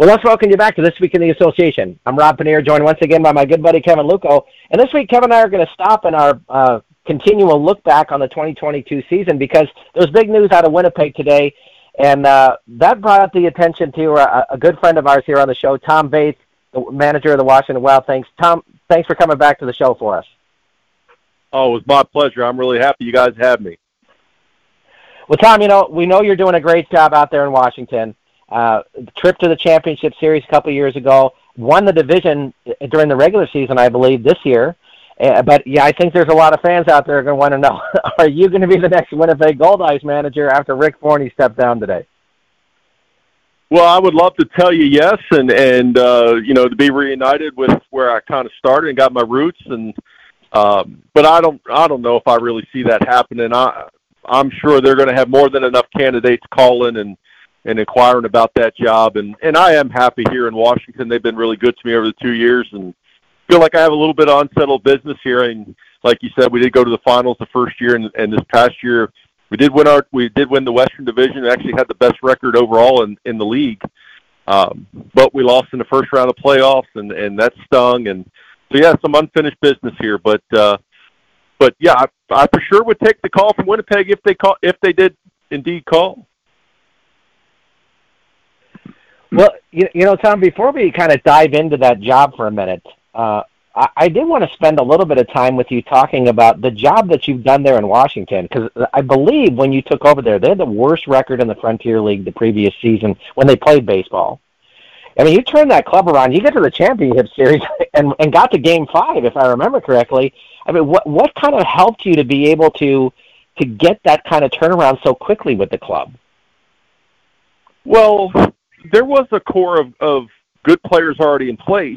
Well, let's welcome you back to This Week in the Association. I'm Rob Paneer, joined once again by my good buddy Kevin Luco. And this week, Kevin and I are going to stop in our uh, continual look back on the 2022 season because there's big news out of Winnipeg today. And uh, that brought up the attention to a, a good friend of ours here on the show, Tom Vaeth, the manager of the Washington Wild. Thanks, Tom. Thanks for coming back to the show for us. Oh, it was my pleasure. I'm really happy you guys have me. Well, Tom, you know we know you're doing a great job out there in Washington uh, trip to the championship series a couple years ago, won the division during the regular season, I believe, this year. Uh, but yeah, I think there's a lot of fans out there going to want to know: Are you going to be the next Winnipeg Goldeyes manager after Rick Forney stepped down today? Well, I would love to tell you yes, and and uh, you know to be reunited with where I kind of started and got my roots, and um, but I don't I don't know if I really see that happening. I I'm sure they're going to have more than enough candidates calling and and inquiring about that job. And and I am happy here in Washington. They've been really good to me over the two years, and feel like I have a little bit of unsettled business here. And like you said, we did go to the finals the first year, and, and this past year we did win our we did win the Western Division. We actually had the best record overall in in the league. Um, but we lost in the first round of playoffs, and and that stung. And so yeah, some unfinished business here. But uh, but yeah, I, I for sure would take the call from Winnipeg if they call if they did indeed call. Well, you, you know, Tom, before we kind of dive into that job for a minute, uh, I, I did want to spend a little bit of time with you talking about the job that you've done there in Washington, because I believe when you took over there, they had the worst record in the Frontier League the previous season when they played baseball. I mean, you turned that club around. You get to the championship series and and got to Game Five, if I remember correctly. I mean, what what kind of helped you to be able to to get that kind of turnaround so quickly with the club? Well, there was a core of, of good players already in place.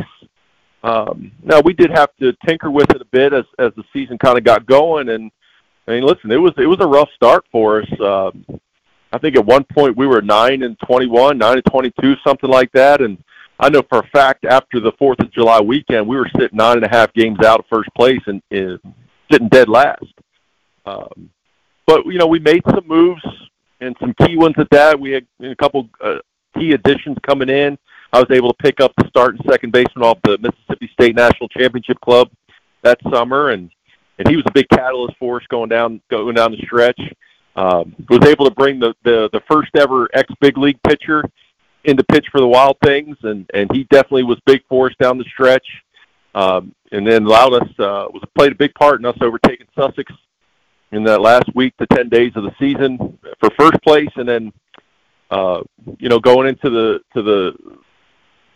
Um, now we did have to tinker with it a bit as as the season kind of got going, and I mean, listen, it was it was a rough start for us. Uh, I think at one point we were nine and twenty one, nine and twenty two, something like that, and I know for a fact after the Fourth of July weekend we were sitting nine and a half games out of first place and, and sitting dead last. Um, but you know we made some moves and some key ones at that. We had a couple uh, key additions coming in. I was able to pick up the start and second baseman off the Mississippi State National Championship Club that summer, and and he was a big catalyst for us going down going down the stretch. Um, was able to bring the, the the first ever ex big league pitcher into pitch for the Wild Things, and and he definitely was big for us down the stretch. Um, and then allowed us uh, was played a big part in us overtaking Sussex in that last week to ten days of the season for first place, and then you know, going into the to the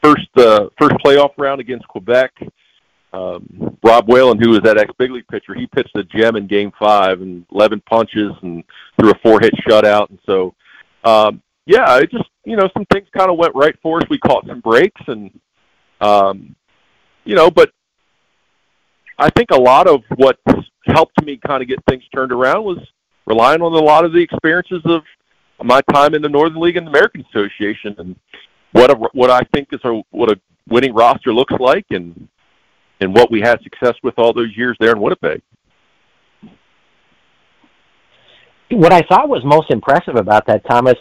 first uh, first playoff round against Quebec, um, Rob Whalen, who was that ex big league pitcher, he pitched a gem in Game Five and 11 punches and threw a four hit shutout. And so, um, yeah, it just you know some things kind of went right for us. We caught some breaks and um, you know, but I think a lot of what helped me kind of get things turned around was relying on a lot of the experiences of my time in the Northern League and the American Association, and what a, what I think is what a winning roster looks like, and and what we had success with all those years there in Winnipeg. What I thought was most impressive about that, Thomas,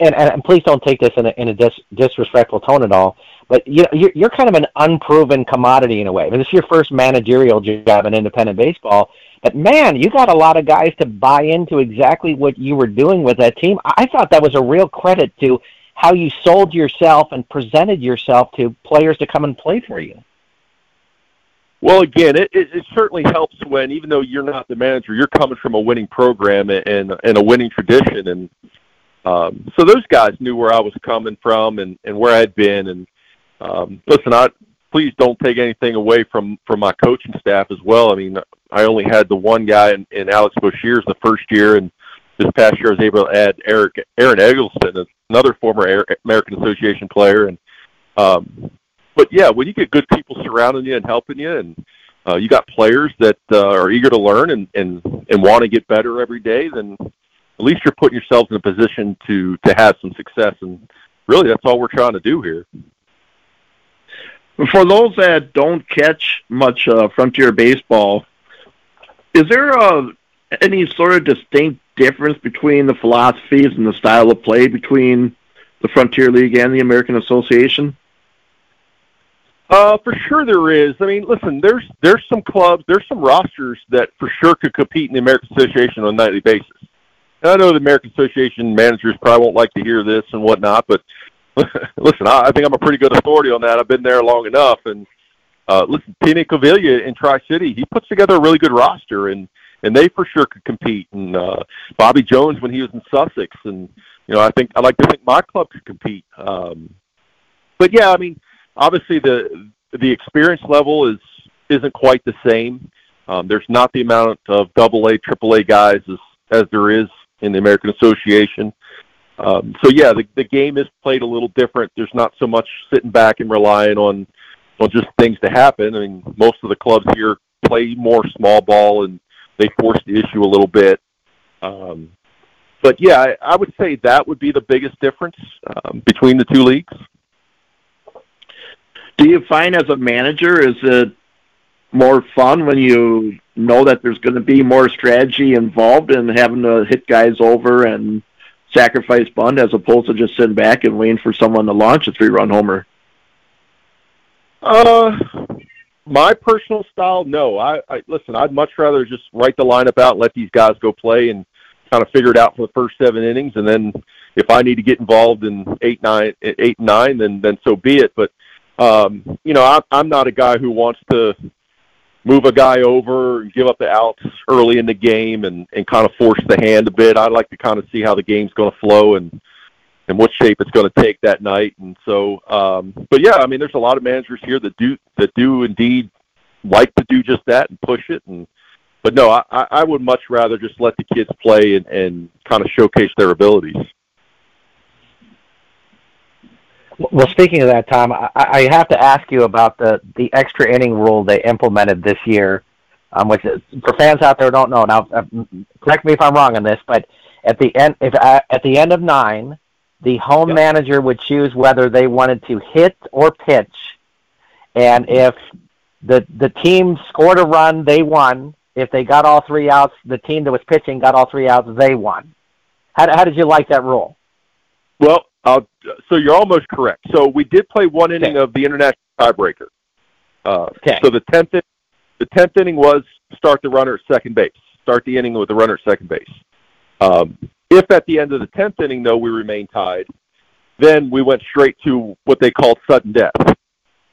and, and please don't take this in a, in a dis, disrespectful tone at all, but you know, you're, you're kind of an unproven commodity in a way. I mean, this is your first managerial job in independent baseball, but man, you got a lot of guys to buy into exactly what you were doing with that team. I thought that was a real credit to how you sold yourself and presented yourself to players to come and play for you. Well, again, it, it, it certainly helps when, even though you're not the manager, you're coming from a winning program and and a winning tradition, and um, so those guys knew where I was coming from and and where I'd been. And um, listen, I please don't take anything away from from my coaching staff as well. I mean, I only had the one guy in, in Alex Boshiers the first year, and this past year I was able to add Eric Aaron Eggleston, another former American Association player. And um, but yeah, when you get good people surrounding you and helping you, and uh, you got players that uh, are eager to learn and and and want to get better every day, then at least you're putting yourselves in a position to to have some success. And really, that's all we're trying to do here. For those that don't catch much uh, frontier baseball, is there a, any sort of distinct difference between the philosophies and the style of play between the Frontier League and the American Association? Uh, for sure there is. I mean, listen, there's there's some clubs, there's some rosters that for sure could compete in the American Association on a nightly basis. I know the American Association managers probably won't like to hear this and whatnot, but listen, I, I think I'm a pretty good authority on that. I've been there long enough, and uh, listen, Pete Incaviglia in Tri City, he puts together a really good roster, and and they for sure could compete. And uh, Bobby Jones when he was in Sussex, and you know, I think I like to think my club could compete. Um, but yeah, I mean, obviously the the experience level is isn't quite the same. Um, there's not the amount of double A, triple A guys as as there is in the American Association. Um, so yeah, the the game is played a little different. There's not so much sitting back and relying on on just things to happen. I mean, most of the clubs here play more small ball and they force the issue a little bit. Um, but yeah, I, I would say that would be the biggest difference um, between the two leagues. Do you find as a manager is it more fun when you know that there's going to be more strategy involved in having to hit guys over and sacrifice bunt as opposed to just sitting back and waiting for someone to launch a three-run homer? Uh, my personal style, no. I, I listen. I'd much rather just write the lineup out, and let these guys go play, and kind of figure it out for the first seven innings, and then if I need to get involved in eight, nine, eight, nine, then then so be it. But um, you know, I'm I'm not a guy who wants to move a guy over and give up the outs early in the game and and kind of force the hand a bit. I like to kind of see how the game's going to flow and and what shape it's going to take that night. And so, um, but yeah, I mean, there's a lot of managers here that do that do indeed like to do just that and push it. And but no, I, I would much rather just let the kids play and, and kind of showcase their abilities. Well, speaking of that, Tom, I, I have to ask you about the the extra inning rule they implemented this year, um, which is, for fans out there who don't know. Now, uh, correct me if I'm wrong on this, but at the end, if uh, at the end of nine, the home yep. manager would choose whether they wanted to hit or pitch, and if the the team scored a run, they won. If they got all three outs, the team that was pitching got all three outs, they won. How, how did you like that rule? Well, uh, so you're almost correct. So we did play one inning okay. of the international tiebreaker. Uh, okay. So the tenth the tenth inning was start the runner at second base. Start the inning with the runner at second base. Um, if at the end of the tenth inning, though, we remain tied, then we went straight to what they called sudden death.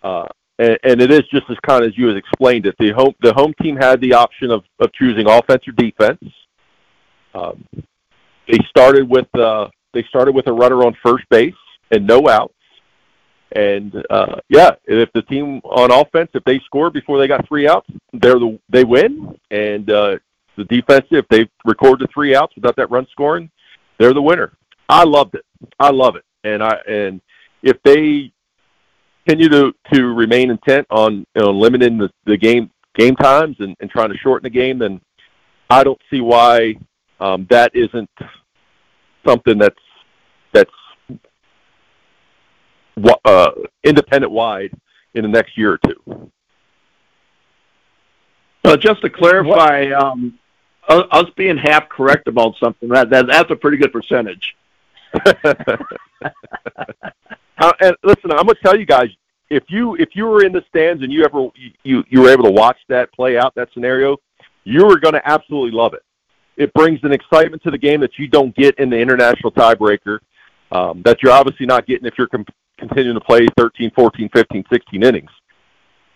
Uh, and, and it is just as kind as you had explained it. The home the home team had the option of, of choosing offense or defense. Um, they started with uh, they started with a runner on first base and no outs. And uh, yeah, if the team on offense, if they score before they got three outs, they're the they win. And uh, the defense, if they record the three outs without that run scoring, they're the winner. I loved it. I love it. And I and if they continue to to remain intent on you know, limiting the, the game game times and, and trying to shorten the game, then I don't see why um, that isn't something that's that's uh, independent wide in the next year or two. Uh, just to clarify, um, us being half correct about something that, that that's a pretty good percentage. uh, and listen, I'm gonna tell you guys, if you if you were in the stands and you ever you you were able to watch that play out that scenario, you were going to absolutely love it. It brings an excitement to the game that you don't get in the international tiebreaker. Um, that you're obviously not getting if you're com- continuing to play 13, 14, 15, 16 innings.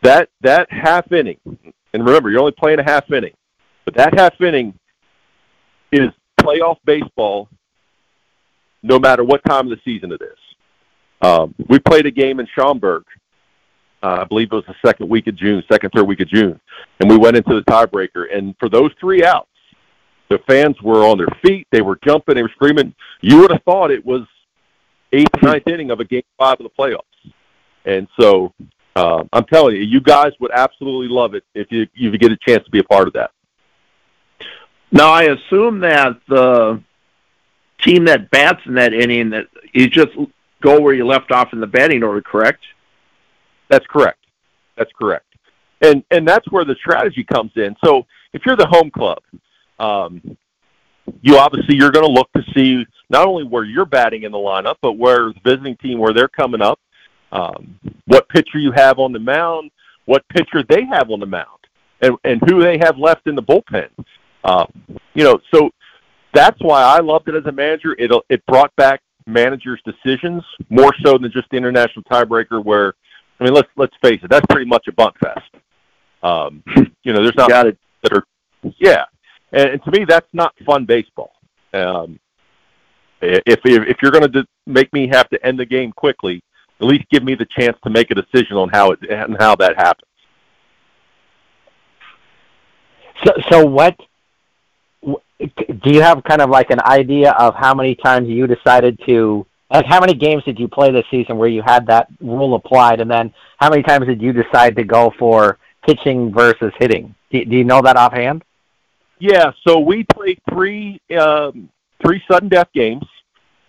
That that half inning, and remember, you're only playing a half inning, but that half inning is playoff baseball, no matter what time of the season it is. Um, we played a game in Schaumburg. Uh, I believe it was the second week of June, second, third week of June, and we went into the tiebreaker. And for those three outs, the fans were on their feet. They were jumping. They were screaming. You would have thought it was eighth, ninth inning of a game five of the playoffs. And so uh, I'm telling you, you guys would absolutely love it if you if you get a chance to be a part of that. Now I assume that the team that bats in that inning that you just go where you left off in the batting order, correct? That's correct. That's correct. And and that's where the strategy comes in. So if you're the home club, um, you obviously you're going to look to see not only where you're batting in the lineup, but where the visiting team where they're coming up, um, what pitcher you have on the mound, what pitcher they have on the mound, and and who they have left in the bullpen. Um, you know, so that's why I loved it as a manager. It it brought back managers' decisions more so than just the international tiebreaker. Where I mean, let's let's face it, that's pretty much a bunt fest. Um, you know, there's not Got it. that are yeah, and, and to me, that's not fun baseball. Um, if if, if you're going to make me have to end the game quickly, at least give me the chance to make a decision on how it and how that happens. So, so what? Do you have kind of like an idea of how many times you decided to, like, how many games did you play this season where you had that rule applied, and then how many times did you decide to go for pitching versus hitting? Do, do you know that offhand? Yeah, so we played three um, three sudden death games.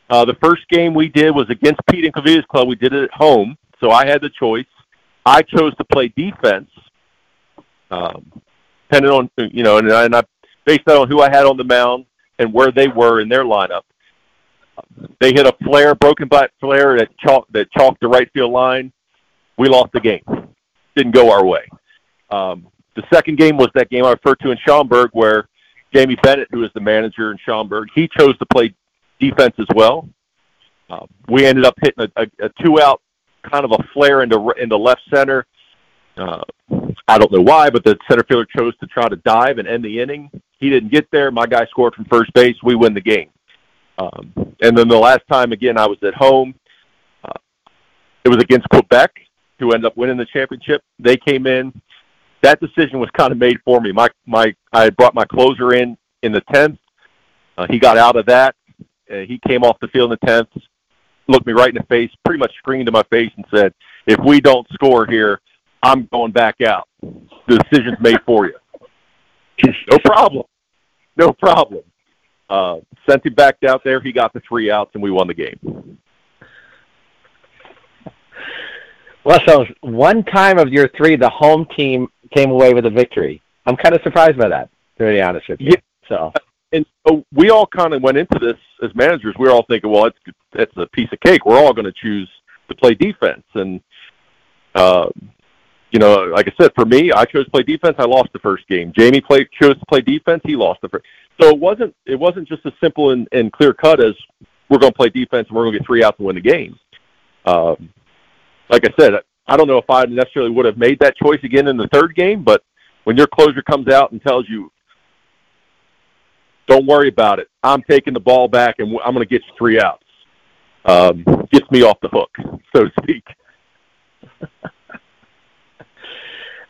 Uh, the first game we did was against Pete Incaviglia's club. We did it at home, so I had the choice. I chose to play defense, um, depending on you know, and I, and I based that on who I had on the mound and where they were in their lineup. They hit a flare, broken bat flare that chalked that chalked the right field line. We lost the game. Didn't go our way. Um, the second game was that game I referred to in Schaumburg where Jamie Bennett, who is the manager in Schaumburg, he chose to play defense as well. Uh, we ended up hitting a, a, a two-out kind of a flare into into left center. Uh, I don't know why, but the center fielder chose to try to dive and end the inning. He didn't get there. My guy scored from first base. We win the game. Um, and then the last time, again, I was at home. Uh, it was against Quebec, who ended up winning the championship. They came in. That decision was kind of made for me. My my I brought my closer in in the tenth. Uh, he got out of that. Uh, he came off the field in the tenth, looked me right in the face, pretty much screamed in my face, and said, "If we don't score here, I'm going back out. The decision's made for you." no problem. No problem. Uh, sent him back out there. He got the three outs, and we won the game. Well, so one time of your three, the home team came away with a victory. I'm kind of surprised by that, to be honest with you. Yeah. So, And so we all kind of went into this as managers. We were all thinking, well, it's it's a piece of cake. We're all going to choose to play defense, and uh, you know, like I said, for me, I chose to play defense. I lost the first game. Jamie played chose to play defense. He lost the first. So it wasn't it wasn't just as simple and, and clear cut as we're going to play defense and we're going to get three outs and win the game. Um, like I said, I don't know if I necessarily would have made that choice again in the third game, but when your closer comes out and tells you, "Don't worry about it. I'm taking the ball back and I'm going to get you three outs," um, gets me off the hook, so to speak.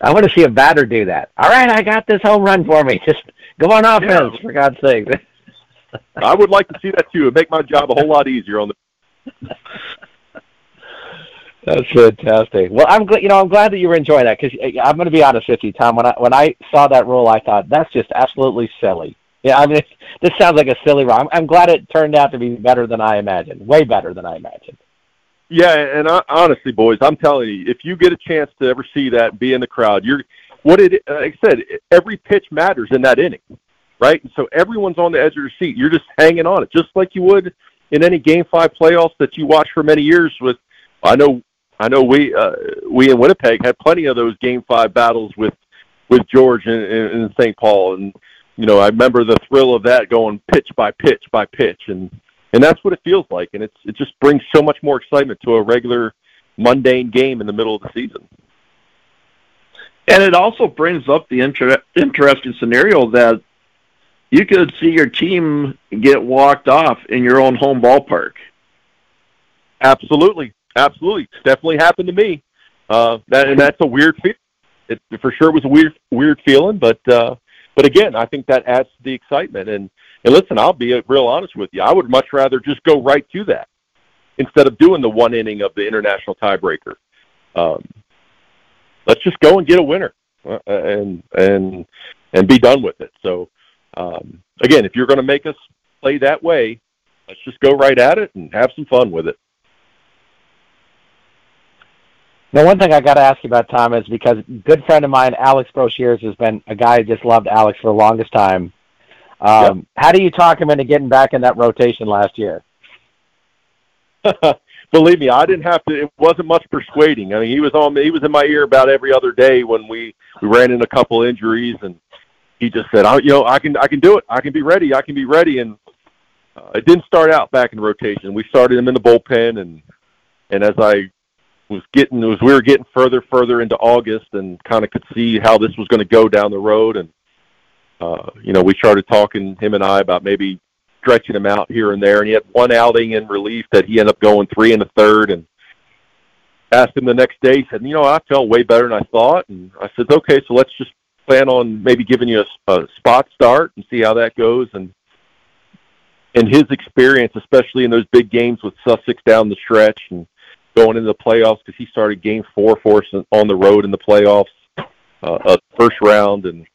I want to see a batter do that. All right, I got this home run for me. Just go on offense, Yeah. for God's sake. I would like to see that too. It'd make my job a whole lot easier on the. That's fantastic. Well, I'm glad you know I'm glad that you were enjoying that because eh, I'm going to be honest with you, Tom. When I when I saw that rule, I thought that's just absolutely silly. Yeah, I mean, this sounds like a silly rule. I'm, I'm glad it turned out to be better than I imagined. Way better than I imagined. Yeah, and I, honestly, boys, I'm telling you, if you get a chance to ever see that, be in the crowd. You're what it. Eh, like I said, every pitch matters in that inning, right? And so everyone's on the edge of your seat. You're just hanging on it, just like you would in any Game Five playoffs that you watch for many years. With I know, I know we uh, we in Winnipeg had plenty of those Game Five battles with with George in, in, in St. Paul, and you know I remember the thrill of that going pitch by pitch by pitch, and and that's what it feels like, and it's it just brings so much more excitement to a regular mundane game in the middle of the season. And it also brings up the inter- interesting scenario that you could see your team get walked off in your own home ballpark. Absolutely, absolutely, it's definitely happened to me. Uh, that and that's a weird feel. It for sure it was a weird weird feeling, but uh, but again, I think that adds to the excitement. And and listen, I'll be real honest with you. I would much rather just go right to that instead of doing the one inning of the international tiebreaker. Um, let's just go and get a winner uh, and and and be done with it. So um, again, if you're going to make us play that way, let's just go right at it and have some fun with it. Now, one thing I got to ask you about Tom is because a good friend of mine, Alex Broshiers, has been a guy I just loved Alex for the longest time. Um, yep. How do you talk him into getting back in that rotation last year? Believe me, I didn't have to. It wasn't much persuading. I mean, he was on. He was in my ear about every other day when we we ran into a couple injuries, and he just said, "I, you know, I can, I can do it. I can be ready. I can be ready." And uh, it didn't start out back in rotation. We started him in the bullpen, and and as I was getting, as we were getting further, further into August, and kind of could see how this was going to go down the road, and uh, you know, we started talking him and I about maybe stretching him out here and there, and he had one outing in relief that he ended up going three and a third, and asked him the next day. He said, "You know, I felt way better than I thought," and I said, "Okay, so let's just plan on maybe giving you a, a spot start and see how that goes." And and his experience, especially in those big games with Sussex down the stretch and going into the playoffs, because he started Game Four for us on the road in the playoffs, uh, first round, and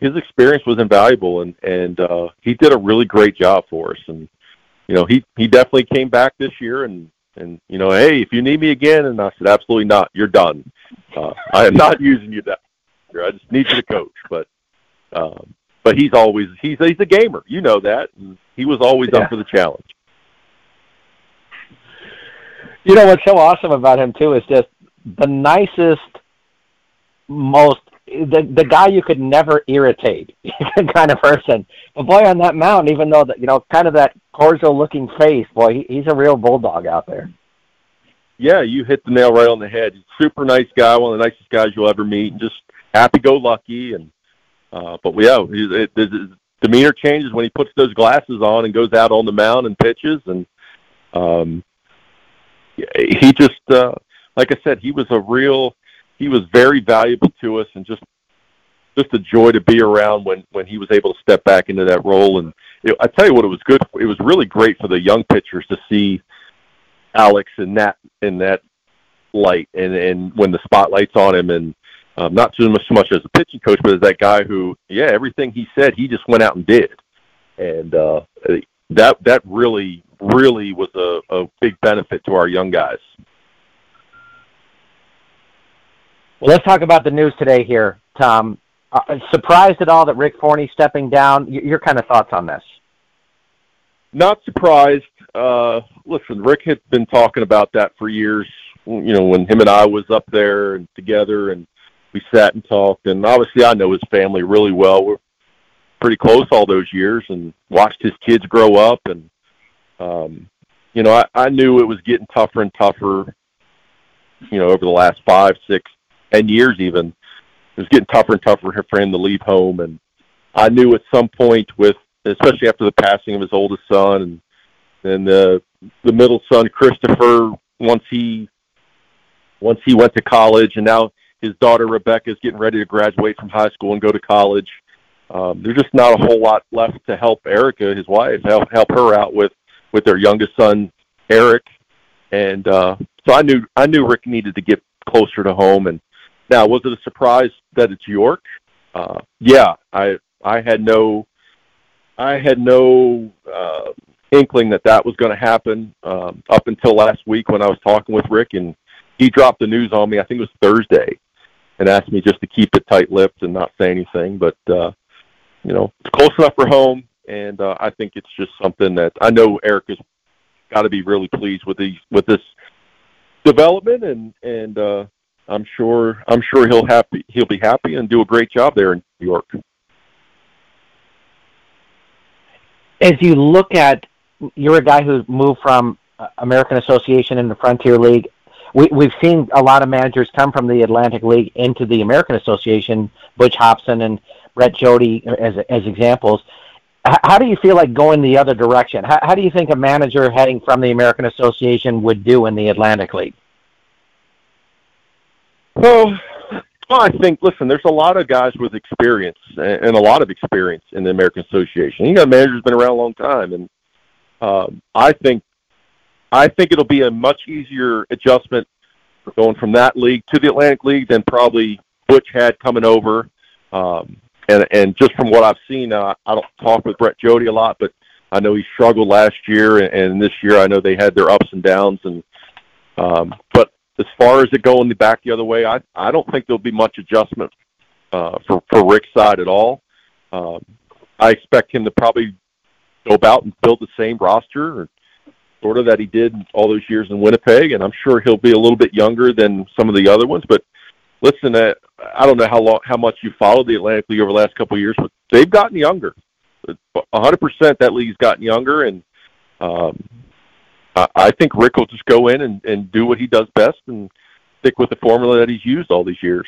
his experience was invaluable, and and uh, he did a really great job for us. And you know, he he definitely came back this year, and and you know, hey, if you need me again, and I said, absolutely not, you're done. Uh, I am not using you that. Year. I just need you to coach, but. Um, but he's always he's he's a gamer. You know that. And he was always yeah. up for the challenge. You know what's so awesome about him too is just the nicest, most the the guy you could never irritate kind of person. But boy, on that mound, even though that you know, kind of that cordial looking face, boy, he, he's a real bulldog out there. Yeah, you hit the nail right on the head. Super nice guy, one of the nicest guys you'll ever meet, and just happy go lucky. And uh, but yeah, it, it, his demeanor changes when he puts those glasses on and goes out on the mound and pitches. And um, he just, uh, like I said, he was a real he was very valuable to us and just just a joy to be around when when he was able to step back into that role. And I tell you what, it was good. It was really great for the young pitchers to see Alex in that in that light and and when the spotlight's on him and um, not so much so much as a pitching coach, but as that guy who, yeah, everything he said, he just went out and did, and uh, that that really really was a, a big benefit to our young guys. Well, let's talk about the news today here, Tom. Uh, surprised at all that Rick Forney stepping down? Your kind of thoughts on this? Not surprised. Uh, listen, Rick had been talking about that for years. You know, when him and I was up there and together, and we sat and talked. And obviously, I know his family really well. We're pretty close all those years, and watched his kids grow up. And um, you know, I, I knew it was getting tougher and tougher. You know, over the last five, six, ten years even. It was getting tougher and tougher for him to leave home, and I knew at some point, with especially after the passing of his oldest son, and then the the middle son Christopher, once he once he went to college, and now his daughter Rebecca is getting ready to graduate from high school and go to college. Um, there's just not a whole lot left to help Erica, his wife, help help her out with with their youngest son Eric, and uh, so I knew I knew Rick needed to get closer to home, and now, was it a surprise that it's York? Uh, yeah, I I had no I had no uh, inkling that that was going to happen um, up until last week when I was talking with Rick, and he dropped the news on me. I think it was Thursday, and asked me just to keep it tight-lipped and not say anything. But uh, you know, it's close enough for home, and uh, I think it's just something that I know Eric has got to be really pleased with these with this development, and and uh, I'm sure I'm sure he'll happy he'll be happy and do a great job there in New York. As you look at, you're a guy who moved from American Association in the Frontier League. We, we've seen a lot of managers come from the Atlantic League into the American Association, Butch Hobson and Brett Jodie as as examples. How do you feel like going the other direction? How, how do you think a manager heading from the American Association would do in the Atlantic League? Well, I think listen, there's a lot of guys with experience and a lot of experience in the American Association. You know, manager's been around a long time, and um, I think I think it'll be a much easier adjustment going from that league to the Atlantic League than probably Butch had coming over. Um, and and just from what I've seen, uh, I don't talk with Brett Jodie a lot, but I know he struggled last year, and, and this year I know they had their ups and downs. And um, but as far as it going the back the other way, I I don't think there'll be much adjustment uh, for for Rick's side at all. Um, I expect him to probably go about and build the same roster, or sort of that he did all those years in Winnipeg. And I'm sure he'll be a little bit younger than some of the other ones. But listen, uh, I don't know how long, how much you followed the Atlantic League over the last couple of years, but they've gotten younger. A 100% that league's gotten younger, and um, I, I think Rick will just go in and, and do what he does best and stick with the formula that he's used all these years.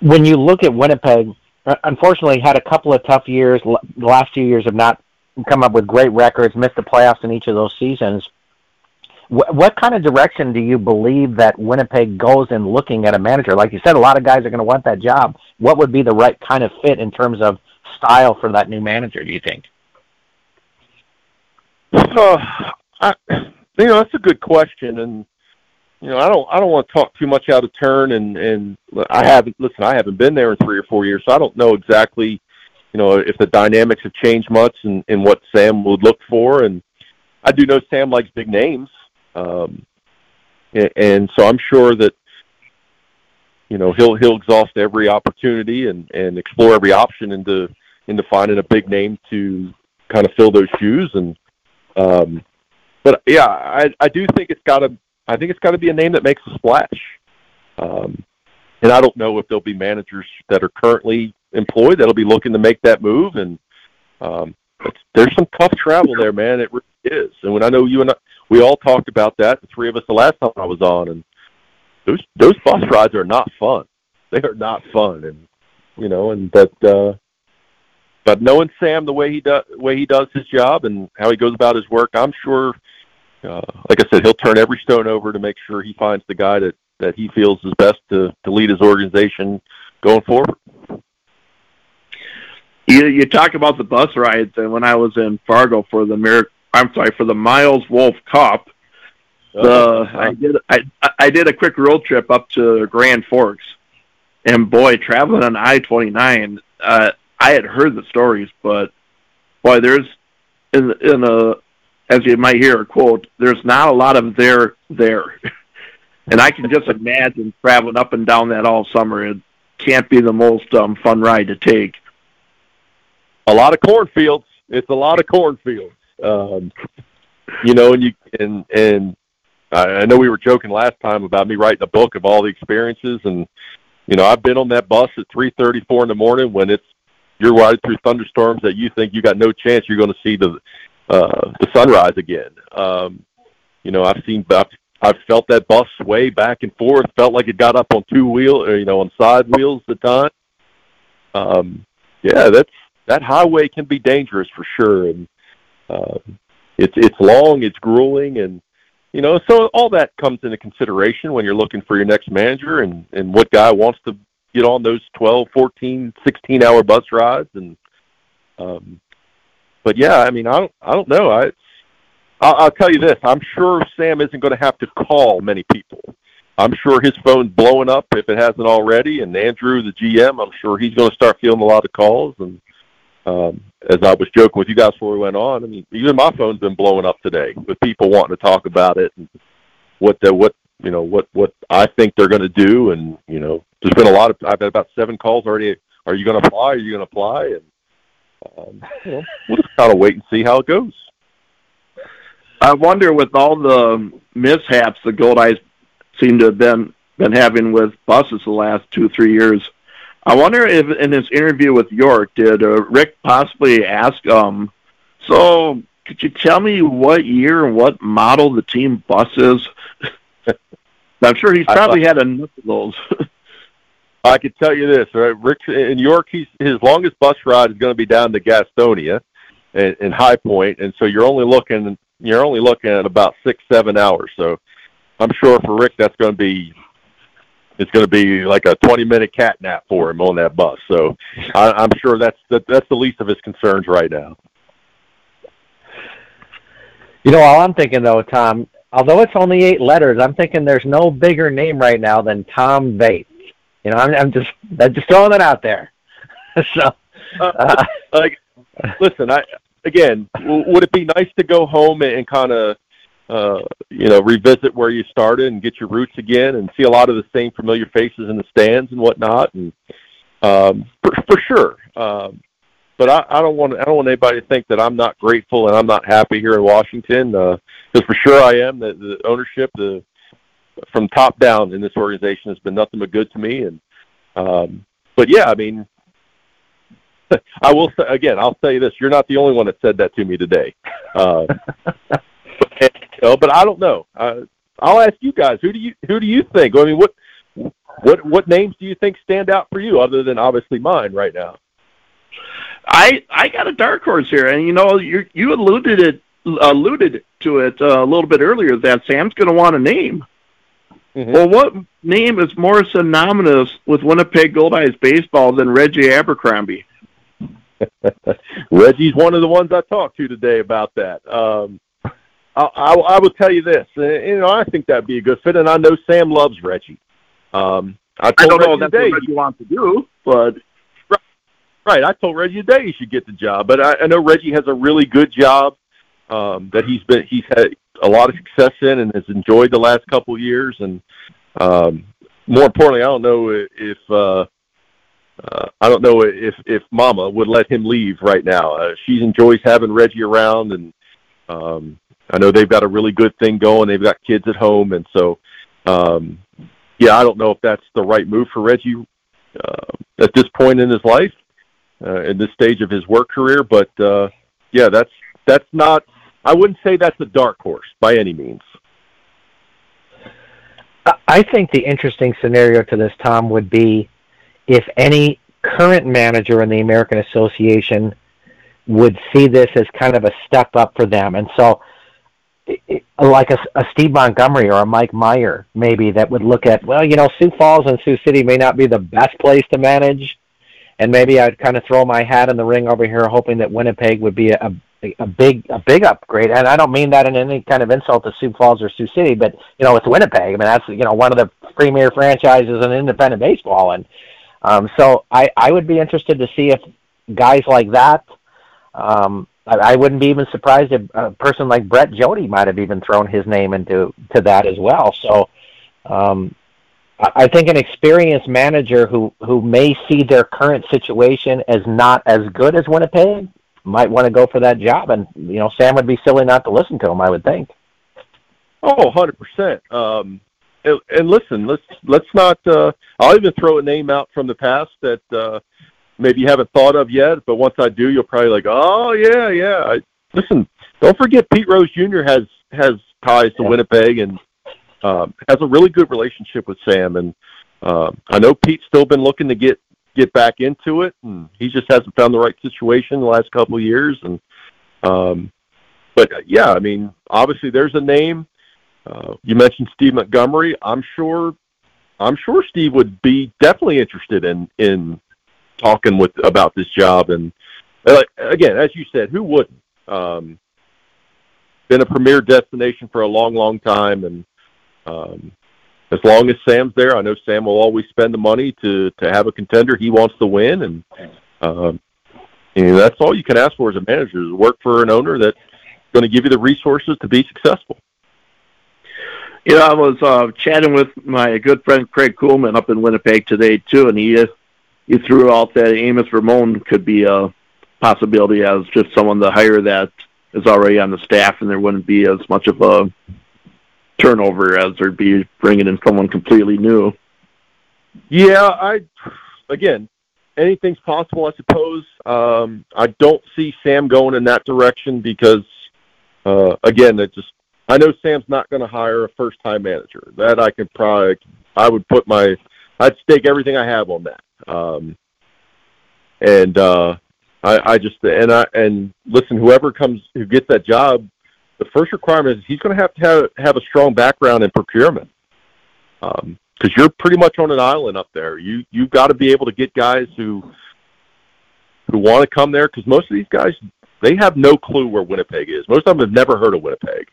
When you look at Winnipeg, uh, unfortunately, had a couple of tough years. The last few years have not come up with great records, missed the playoffs in each of those seasons. What, kind of direction do you believe that Winnipeg goes in looking at a manager? Like you said, a lot of guys are going to want that job. What would be the right kind of fit in terms of style for that new manager? Do you think? Uh, I, you know, that's a good question, and you know, I don't, I don't want to talk too much out of turn, and and I haven't, listen, I haven't been there in three or four years, so I don't know exactly, you know, if the dynamics have changed much and and what Sam would look for, and I do know Sam likes big names, um, and, and so I'm sure that, you know, he'll he'll exhaust every opportunity and and explore every option into into finding a big name to kind of fill those shoes and um, but yeah, I I do think it's got to I think it's got to be a name that makes a splash. Um, and I don't know if there'll be managers that are currently employed that'll be looking to make that move. And um, there's some tough travel there, man. It really is. And when I know you and I, we all talked about that, the three of us, the last time I was on, and those those bus rides are not fun. They are not fun, and you know, and that uh, but knowing Sam the way he does way he does his job and how he goes about his work, I'm sure, uh, like I said, he'll turn every stone over to make sure he finds the guy that that he feels is best to to lead his organization going forward. You you talk about the bus rides, and when I was in Fargo for the Mir- I'm sorry for the Miles Wolff Cup, the uh, I did I I did a quick road trip up to Grand Forks, and boy, traveling on I twenty nine. Uh, I had heard the stories, but boy, there's in in a as you might hear a quote, there's not a lot of there there, and I can just imagine traveling up and down that all summer. It can't be the most um, fun ride to take. A lot of cornfields. It's a lot of cornfields. Um, you know, and you and and I know we were joking last time about me writing a book of all the experiences, and you know, I've been on that bus at three thirty four in the morning when it's you're riding through thunderstorms that you think you got no chance you're going to see the uh, the sunrise again. Um, you know, I've seen I've, I've felt that bus sway back and forth. Felt like it got up on two wheel, or, you know, on side wheels at the time. Um, yeah, that's that highway can be dangerous for sure, and uh, it's it's long, it's grueling, and you know, so all that comes into consideration when you're looking for your next manager and and what guy wants to get on those 12, 14, 16 hour bus rides and um but yeah, I mean, I don't I don't know. I I'll, I'll tell you this, I'm sure Sam isn't going to have to call many people. I'm sure his phone's blowing up if it hasn't already and Andrew the GM, I'm sure he's going to start feeling a lot of calls and um as I was joking with you guys before we went on, I mean, even my phone's been blowing up today with people wanting to talk about it and what the what you know what what I think they're going to do, and you know, there's been a lot of I've had about seven calls already. Are you going to apply? Are you going to apply? And um, we'll just kind of wait and see how it goes. I wonder with all the mishaps the Goldeyes seem to have been been having with buses the last two three years. I wonder if in his interview with York, did uh, Rick possibly ask, um, so could you tell me what year and what model the team bus is? I'm sure he's probably had enough of those. I could tell you this, right? Rick in York, he's his longest bus ride is going to be down to Gastonia, in, in High Point, and so you're only looking you're only looking at about six seven hours. So I'm sure for Rick that's going to be it's going to be like a 20 minute cat nap for him on that bus. So I, I'm sure that's that, that's the least of his concerns right now. You know, all I'm thinking though, Tom, although it's only eight letters, I'm thinking there's no bigger name right now than Tom Vaeth. You know, I'm, I'm just I'm just throwing it out there. so, uh, uh, like, listen, I again, w- would it be nice to go home and, and kind of, uh, you know, revisit where you started and get your roots again and see a lot of the same familiar faces in the stands and whatnot? And um, for, for sure. Um, but I, I don't want I don't want anybody to think that I'm not grateful and I'm not happy here in Washington. Because uh, for sure I am. The, the ownership, the from top down in this organization has been nothing but good to me. And um, but yeah, I mean, I will say again. I'll say this: you're not the only one that said that to me today. Uh, but, but I don't know. Uh, I'll ask you guys. Who do you who do you think? I mean, what what what names do you think stand out for you, other than obviously mine right now? I I got a dark horse here, and you know you you alluded it alluded to it uh, a little bit earlier that Sam's going to want a name. Mm-hmm. Well, what name is more synonymous with Winnipeg Goldeyes baseball than Reggie Abercrombie? Reggie's one of the ones I talked to today about that. Um, I, I, I will tell you this, uh, you know, I think that'd be a good fit, and I know Sam loves Reggie. Um, I, I don't Reggie know if that's today, what Reggie wants to do, but right, right. I told Reggie today he should get the job, but I, I know Reggie has a really good job um, that he's been he's had a lot of success in and has enjoyed the last couple of years. And um, more importantly, I don't know if uh, uh, I don't know if if Mama would let him leave right now. Uh, she enjoys having Reggie around, and um, I know they've got a really good thing going. They've got kids at home, and so um, yeah, I don't know if that's the right move for Reggie uh, at this point in his life, uh, in this stage of his work career. But uh, yeah, that's that's not I wouldn't say that's a dark horse by any means. I think the interesting scenario to this, Tom, would be if any current manager in the American Association would see this as kind of a step up for them. And so, like a, a Steve Montgomery or a Mike Meyer, maybe that would look at, well, you know, Sioux Falls and Sioux City may not be the best place to manage, and maybe I'd kind of throw my hat in the ring over here, hoping that Winnipeg would be a, a big a big upgrade, and I don't mean that in any kind of insult to Sioux Falls or Sioux City, but you know it's Winnipeg. I mean that's you know one of the premier franchises in independent baseball, and um, so I I would be interested to see if guys like that. Um, I, I wouldn't be even surprised if a person like Brett Jodie might have even thrown his name into to that as well. So um, I think an experienced manager who who may see their current situation as not as good as Winnipeg might want to go for that job. And you know, Sam would be silly not to listen to him. I would think. Oh, hundred percent. Um, and, and listen, let's let's not. Uh, I'll even throw a name out from the past that uh, maybe you haven't thought of yet. But once I do, you'll probably like, oh yeah, yeah. I, listen, don't forget Pete Rose Jr. has has ties to yeah. Winnipeg and um, has a really good relationship with Sam. And uh, I know Pete's still been looking to get get back into it, and he just hasn't found the right situation the last couple of years. And um, but yeah, I mean, obviously there's a name. Uh, you mentioned Steve Montgomery. I'm sure, I'm sure Steve would be definitely interested in in talking with about this job. And uh, again, as you said, who wouldn't? Um, been a premier destination for a long, long time, and um, as long as Sam's there, I know Sam will always spend the money to to have a contender. He wants to win, and um, and that's all you can ask for as a manager is work for an owner that's going to give you the resources to be successful. You know, I was uh, chatting with my good friend Craig Coolman up in Winnipeg today too, and he he threw out that Amos Ramon could be a possibility as just someone to hire that is already on the staff, and there wouldn't be as much of a turnover as there'd be bringing in someone completely new. Yeah, I again, anything's possible, I suppose. Um, I don't see Sam going in that direction because, uh, again, it just I know Sam's not going to hire a first-time manager. That I could probably I would put my I'd stake everything I have on that. Um, and uh, I, I just and I and listen, whoever comes who gets that job the first requirement is he's going to have to have, have a strong background in procurement because um, you're pretty much on an island up there. You you've got to be able to get guys who who want to come there because most of these guys they have no clue where Winnipeg is. Most of them have never heard of Winnipeg.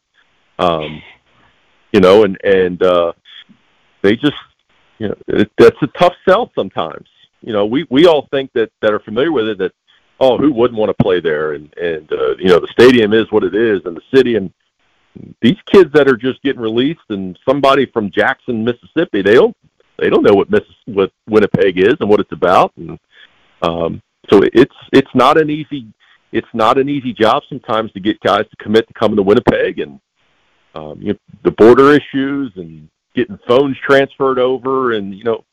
Um, you know, and and uh, they just you know it, that's a tough sell sometimes. You know, we we all think that that are familiar with it that oh, who wouldn't want to play there? And and uh, you know, the stadium is what it is, and the city and these kids that are just getting released, and somebody from Jackson, Mississippi, they don't They don't know what Miss what Winnipeg is and what it's about, and um, so it's it's not an easy it's not an easy job sometimes to get guys to commit to coming to Winnipeg and um, you know, the border issues and getting phones transferred over and you know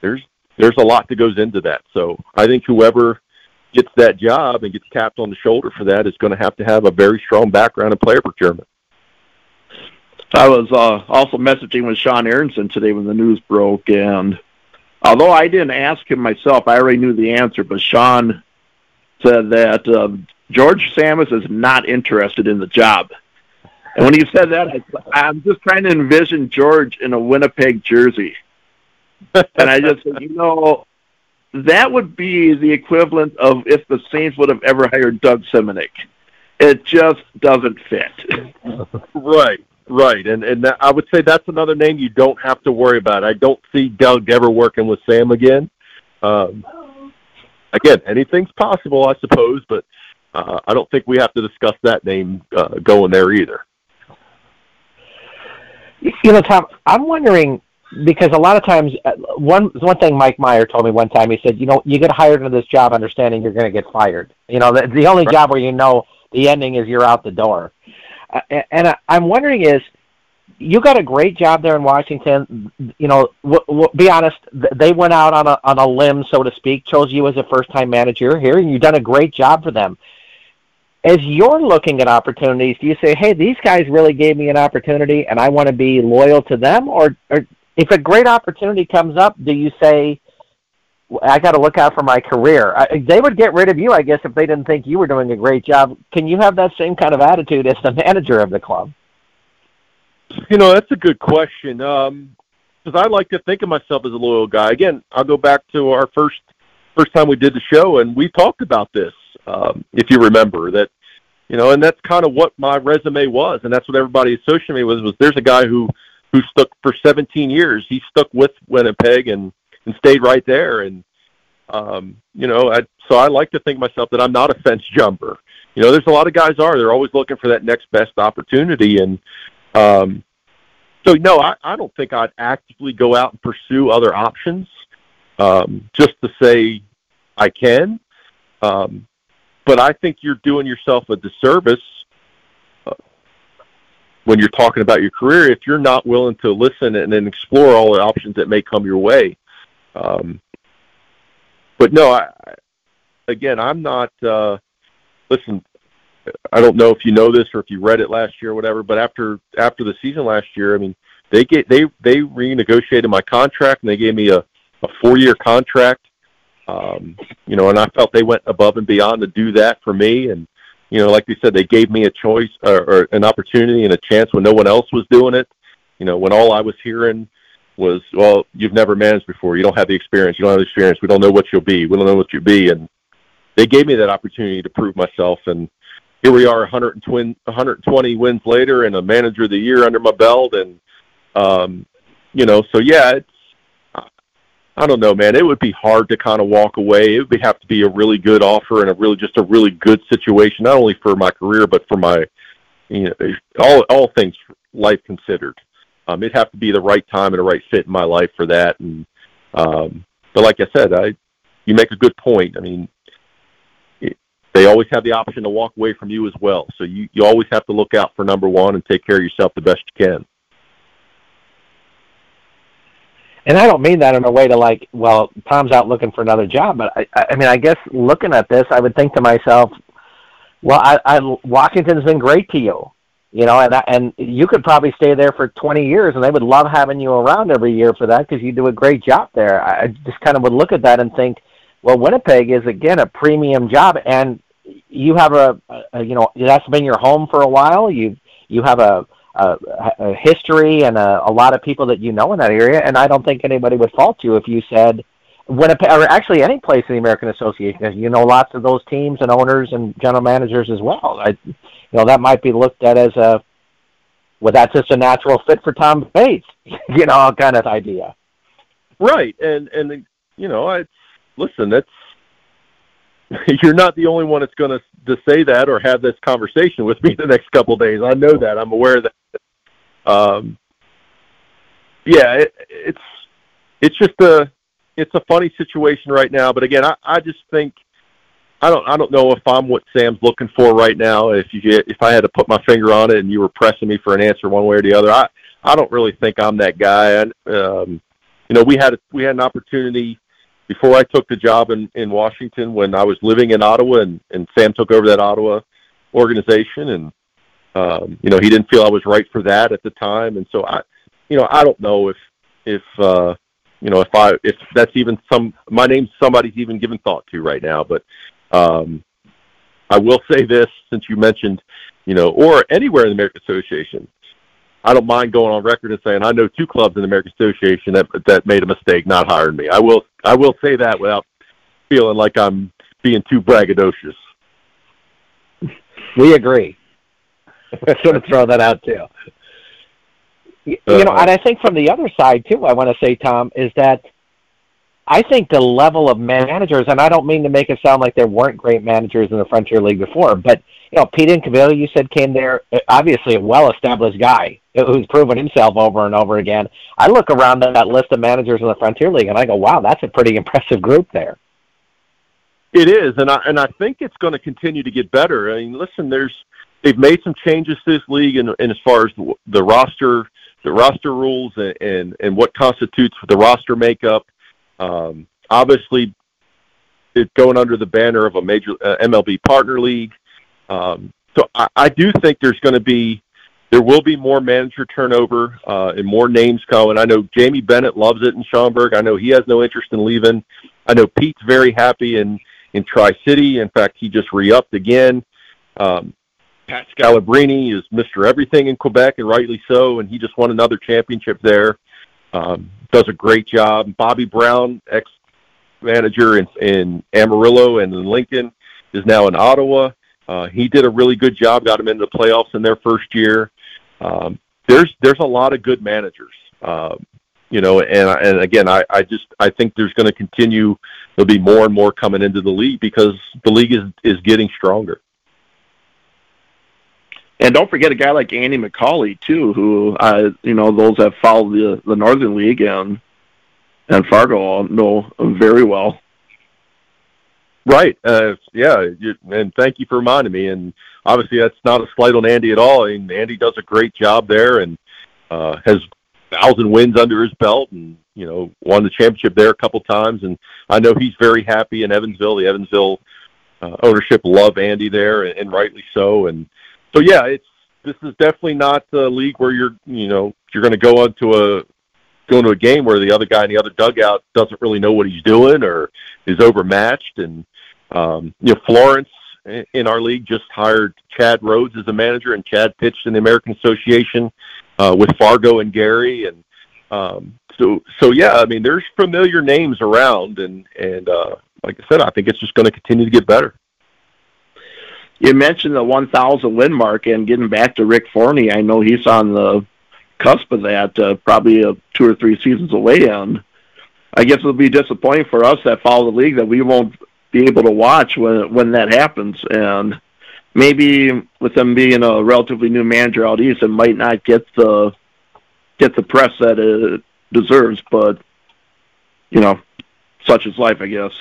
there's there's a lot that goes into that. So I think whoever gets that job and gets tapped on the shoulder for that is going to have to have a very strong background in player procurement. I was uh, also messaging with Sean Aronson today when the news broke, and although I didn't ask him myself, I already knew the answer. But Sean said that uh, George Tsamis is not interested in the job. And when you said that, I, I'm just trying to envision George in a Winnipeg jersey. and I just said, you know, that would be the equivalent of if the Saints would have ever hired Doug Simunic. It just doesn't fit. right, right, and and that, I would say that's another name you don't have to worry about. I don't see Doug ever working with Sam again. Um, again, anything's possible, I suppose, but uh, I don't think we have to discuss that name uh, going there either. You know, Tom, I'm wondering because a lot of times, uh, one one thing Mike Meyer told me one time, he said, you know, you get hired into this job understanding you're going to get fired. You know, the, the only right. job where you know the ending is you're out the door. Uh, and I, I'm wondering is, you got a great job there in Washington. You know, w- w- be honest, they went out on a on a limb, so to speak, chose you as a first time manager here, and you've done a great job for them as you're looking at opportunities, do you say, "Hey, these guys really gave me an opportunity, and I want to be loyal to them," or, or if a great opportunity comes up, do you say, "I got to look out for my career"? I, they would get rid of you, I guess, if they didn't think you were doing a great job. Can you have that same kind of attitude as the manager of the club? You know, that's a good question. Um, because I like to think of myself as a loyal guy. Again, I'll go back to our first first time we did the show, and we talked about this um, if you remember that, you know, and that's kind of what my resume was, and that's what everybody associated me with. Was there's a guy who who stuck for 17 years. He stuck with Winnipeg and and stayed right there. And um, you know, I, so I like to think myself that I'm not a fence jumper. You know, there's a lot of guys are. They're always looking for that next best opportunity, and um, so no, I, I don't think I'd actively go out and pursue other options um, just to say I can. Um, but I think you're doing yourself a disservice uh, when you're talking about your career if you're not willing to listen and then explore all the options that may come your way. Um, but no, I, again, I'm not. Uh, listen, I don't know if you know this or if you read it last year or whatever. But after after the season last year, I mean, they get they they renegotiated my contract and they gave me a a four year contract um, you know, and I felt they went above and beyond to do that for me. And, you know, like they said, they gave me a choice or, or an opportunity and a chance when no one else was doing it. You know, when all I was hearing was, well, you've never managed before. You don't have the experience. You don't have the experience. We don't know what you'll be. We don't know what you'll be. And they gave me that opportunity to prove myself. And here we are 120, 120 wins later and a manager of the year under my belt. And, um, you know, so yeah, it's, I don't know, man. It would be hard to kind of walk away. It would have to be a really good offer and a really just a really good situation, not only for my career but for my, you know, all all things life considered. Um, it'd have to be the right time and the right fit in my life for that. And um, but like I said, I you make a good point. I mean, it, they always have the option to walk away from you as well. So you you always have to look out for number one and take care of yourself the best you can and I don't mean that in a way to like, well, Tom's out looking for another job, but I, I mean, I guess looking at this, I would think to myself, well, I, I Washington's been great to you, you know, and and you could probably stay there for 20 years, and they would love having you around every year for that because you do a great job there. I just kind of would look at that and think, well, Winnipeg is again a premium job, and you have a, a you know that's been your home for a while. You you have a a, a history and a, a lot of people that you know in that area, and I don't think anybody would fault you if you said Winnipeg, or actually any place in the American Association. You know, lots of those teams and owners and general managers as well. I, you know, that might be looked at as a, well, that's just a natural fit for Tom Vaeth, you know, kind of idea. Right, and and you know, I listen. That's you're not the only one that's going to to say that or have this conversation with me the next couple of days. I know that. I'm aware that. Um, yeah, it, it's it's just a it's a funny situation right now. But again, I, I just think I don't I don't know if I'm what Sam's looking for right now. If you if I had to put my finger on it and you were pressing me for an answer one way or the other, I I don't really think I'm that guy. And um, you know, we had a, we had an opportunity before I took the job in in Washington when I was living in Ottawa and and Sam took over that Ottawa organization and um, you know he didn't feel I was right for that at the time and so I you know I don't know if if uh, you know if I if that's even some my name's somebody's even given thought to right now but um, I will say this since you mentioned you know or anywhere in the American Association I don't mind going on record and saying I know two clubs in the American Association that that made a mistake not hiring me. I will I will say that without feeling like I'm being too braggadocious. We agree. I should have thrown that out too. You, uh, you know, and I think from the other side too, I want to say, Tom, is that I think the level of managers, and I don't mean to make it sound like there weren't great managers in the Frontier League before, but you know, Pete Incaviglia, you said came there, uh, obviously a well-established guy who's proven himself over and over again. I look around at that list of managers in the Frontier League, and I go, "Wow, that's a pretty impressive group there." It is, and I and I think it's going to continue to get better. I mean, listen, there's they've made some changes to this league, and, and as far as the, the roster, the roster rules, and, and and what constitutes the roster makeup um, obviously, it's going under the banner of a major uh, MLB partner league. Um, so I, I do think there's going to be there will be more manager turnover uh, and more names coming. I know Jamie Bennett loves it in Schaumburg. I know he has no interest in leaving. I know Pete's very happy in in Tri City. In fact, he just re-upped again. Um, Pat Scalabrini is Mr. Everything in Quebec, and rightly so. And he just won another championship there. Um, does a great job. Bobby Brown, ex manager in, in Amarillo and in Lincoln, is now in Ottawa. Uh, he did a really good job, got them into the playoffs in their first year. Um, there's there's a lot of good managers, um, you know, and and again, I, I just I think there's going to continue. There'll be more and more coming into the league because the league is is getting stronger. And don't forget a guy like Andy McCauley too, who uh, you know those that follow the the Northern League and and Fargo know very well. Right. Uh, yeah. You, and thank you for reminding me. And obviously, that's not a slight on Andy at all. I mean, Andy does a great job there and uh, has thousand wins under his belt, and you know, won the championship there a couple times. And I know he's very happy in Evansville. The Evansville uh, ownership love Andy there, and, and rightly so. And so yeah, it's this is definitely not a league where you're you know you're going to go onto a go into a game where the other guy in the other dugout doesn't really know what he's doing or is overmatched. And um, you know Florence in our league just hired Chad Rhodes as a manager, and Chad pitched in the American Association uh, with Fargo and Gary, and um, so so yeah, I mean there's familiar names around, and and uh, like I said, I think it's just going to continue to get better you mentioned the 1,000 win mark, and getting back to Rick Forney, I know he's on the cusp of that, uh, probably uh, two or three seasons away. And I guess it'll be disappointing for us that follow the league that we won't be able to watch when when that happens. And maybe with them being a relatively new manager out east, it might not get the get the press that it deserves. But you know, such is life, I guess.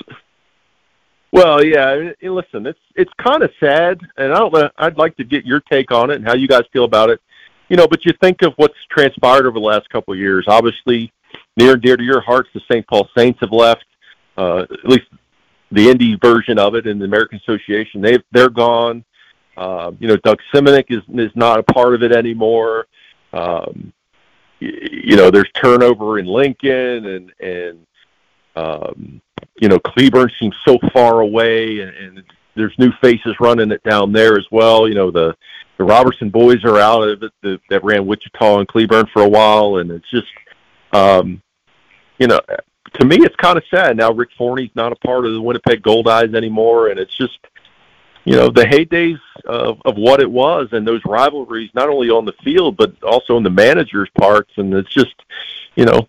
Well, yeah. Listen, it's it's kind of sad, and I don't. know, I'd like to get your take on it and how you guys feel about it. You know, but you think of what's transpired over the last couple of years. Obviously, near and dear to your hearts, the St. Paul Saints have left. Uh, at least the Indy version of it in the American Association. They they're gone. Uh, you know, Doug Simunic is is not a part of it anymore. Um, you, you know, there's turnover in Lincoln, and and um, you know, Cleburne seems so far away, and, and there's new faces running it down there as well. You know, the the Robertson boys are out of it that, that ran Wichita and Cleburne for a while, and it's just, um, you know, to me it's kind of sad now. Rick Forney's not a part of the Winnipeg Goldeyes anymore, and it's just, you know, the heydays of of what it was, and those rivalries not only on the field but also in the managers' parts, and it's just, you know,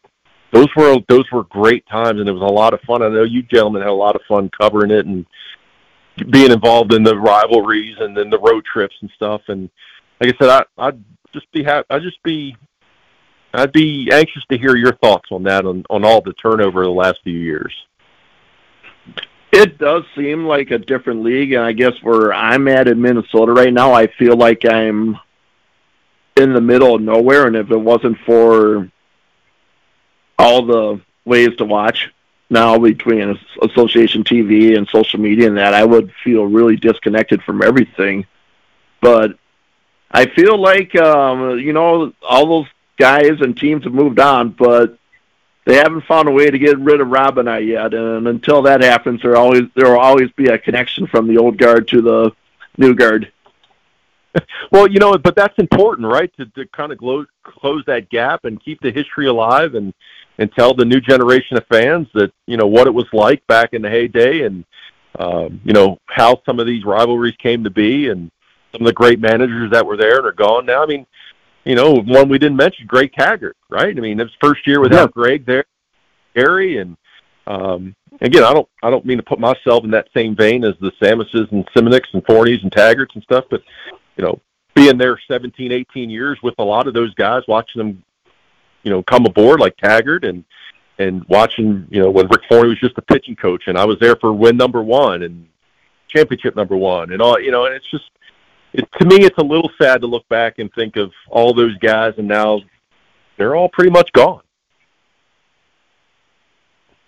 those were those were great times, and it was a lot of fun. I know you gentlemen had a lot of fun covering it and being involved in the rivalries and then the road trips and stuff. And like I said, I I'd just be happy. I'd just be I'd be anxious to hear your thoughts on that, on, on all the turnover the last few years. It does seem like a different league, and I guess where I'm at in Minnesota right now, I feel like I'm in the middle of nowhere. And if it wasn't for all the ways to watch now between association TV and social media and that, I would feel really disconnected from everything. But I feel like um, you know all those guys and teams have moved on, but they haven't found a way to get rid of Robinette yet. And until that happens, there always there will always be a connection from the old guard to the new guard. well, you know, but that's important, right? To to kind of close close that gap and keep the history alive and and tell the new generation of fans that you know what it was like back in the heyday and um, you know how some of these rivalries came to be and some of the great managers that were there and are gone now. I mean, you know, one we didn't mention, Greg Tagert, right? I mean, his first year without yeah. Greg there, Gary, and um, again, I don't, I don't mean to put myself in that same vein as the Tsamises and Simunics and Forneys and Tagerts and stuff, but you know, being there 17, 18 years with a lot of those guys, watching them, you know, come aboard like Tagert and and watching, you know, when Rick Forney was just a pitching coach, and I was there for win number one and championship number one, and all, you know, and it's just it, to me, it's a little sad to look back and think of all those guys, and now they're all pretty much gone.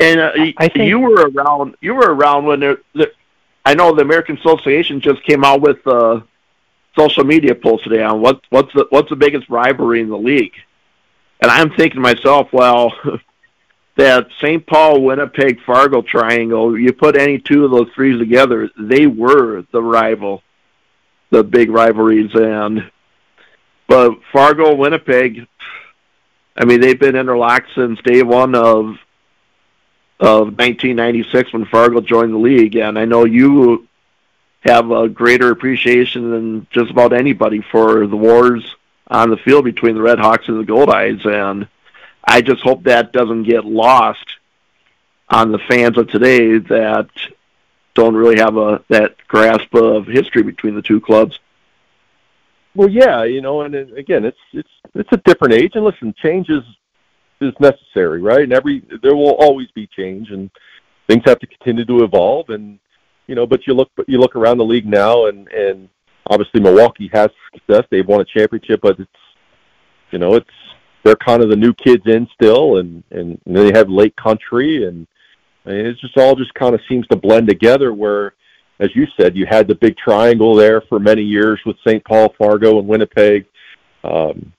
And uh, I think you were around. You were around when there. The, I know the American Association just came out with a social media post today on what what's the what's the biggest rivalry in the league, and I'm thinking to myself, well, that St. Paul, Winnipeg, Fargo triangle. You put any two of those three together, they were the rival the big rivalries and but Fargo, Winnipeg, I mean they've been interlocked since day one of of 1996 when Fargo joined the league, and I know you have a greater appreciation than just about anybody for the wars on the field between the Red Hawks and the Goldeyes, and I just hope that doesn't get lost on the fans of today that don't really have a that grasp of history between the two clubs. Well, yeah, you know, and again, it's it's it's a different age, and listen, change is is necessary, right? And every there will always be change, and things have to continue to evolve, and you know, but you look you look around the league now, and and obviously Milwaukee has success; they've won a championship, but it's you know, it's they're kind of the new kids in still, and and, and they have Lake Country, and I mean, it just all just kind of seems to blend together. Where, as you said, you had the big triangle there for many years with St. Paul, Fargo, and Winnipeg. Um,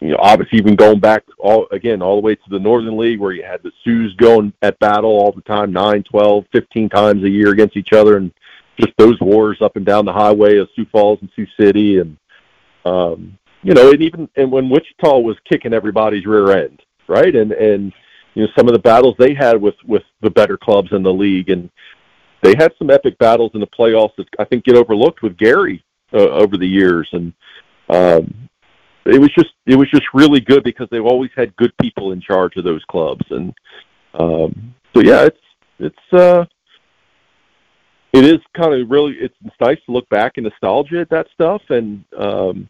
you know, obviously even going back all again all the way to the Northern League where you had the Sioux going at battle all the time, nine, twelve, fifteen times a year against each other, and just those wars up and down the highway of Sioux Falls and Sioux City, and um, you know, and even and when Wichita was kicking everybody's rear end, right, and and you know some of the battles they had with with the better clubs in the league, and they had some epic battles in the playoffs that I think get overlooked with Gary uh, over the years, and um, it was just it was just really good because they've always had good people in charge of those clubs, and um, so yeah, it's it's uh, it is kind of really it's nice to look back and nostalgia at that stuff, and um,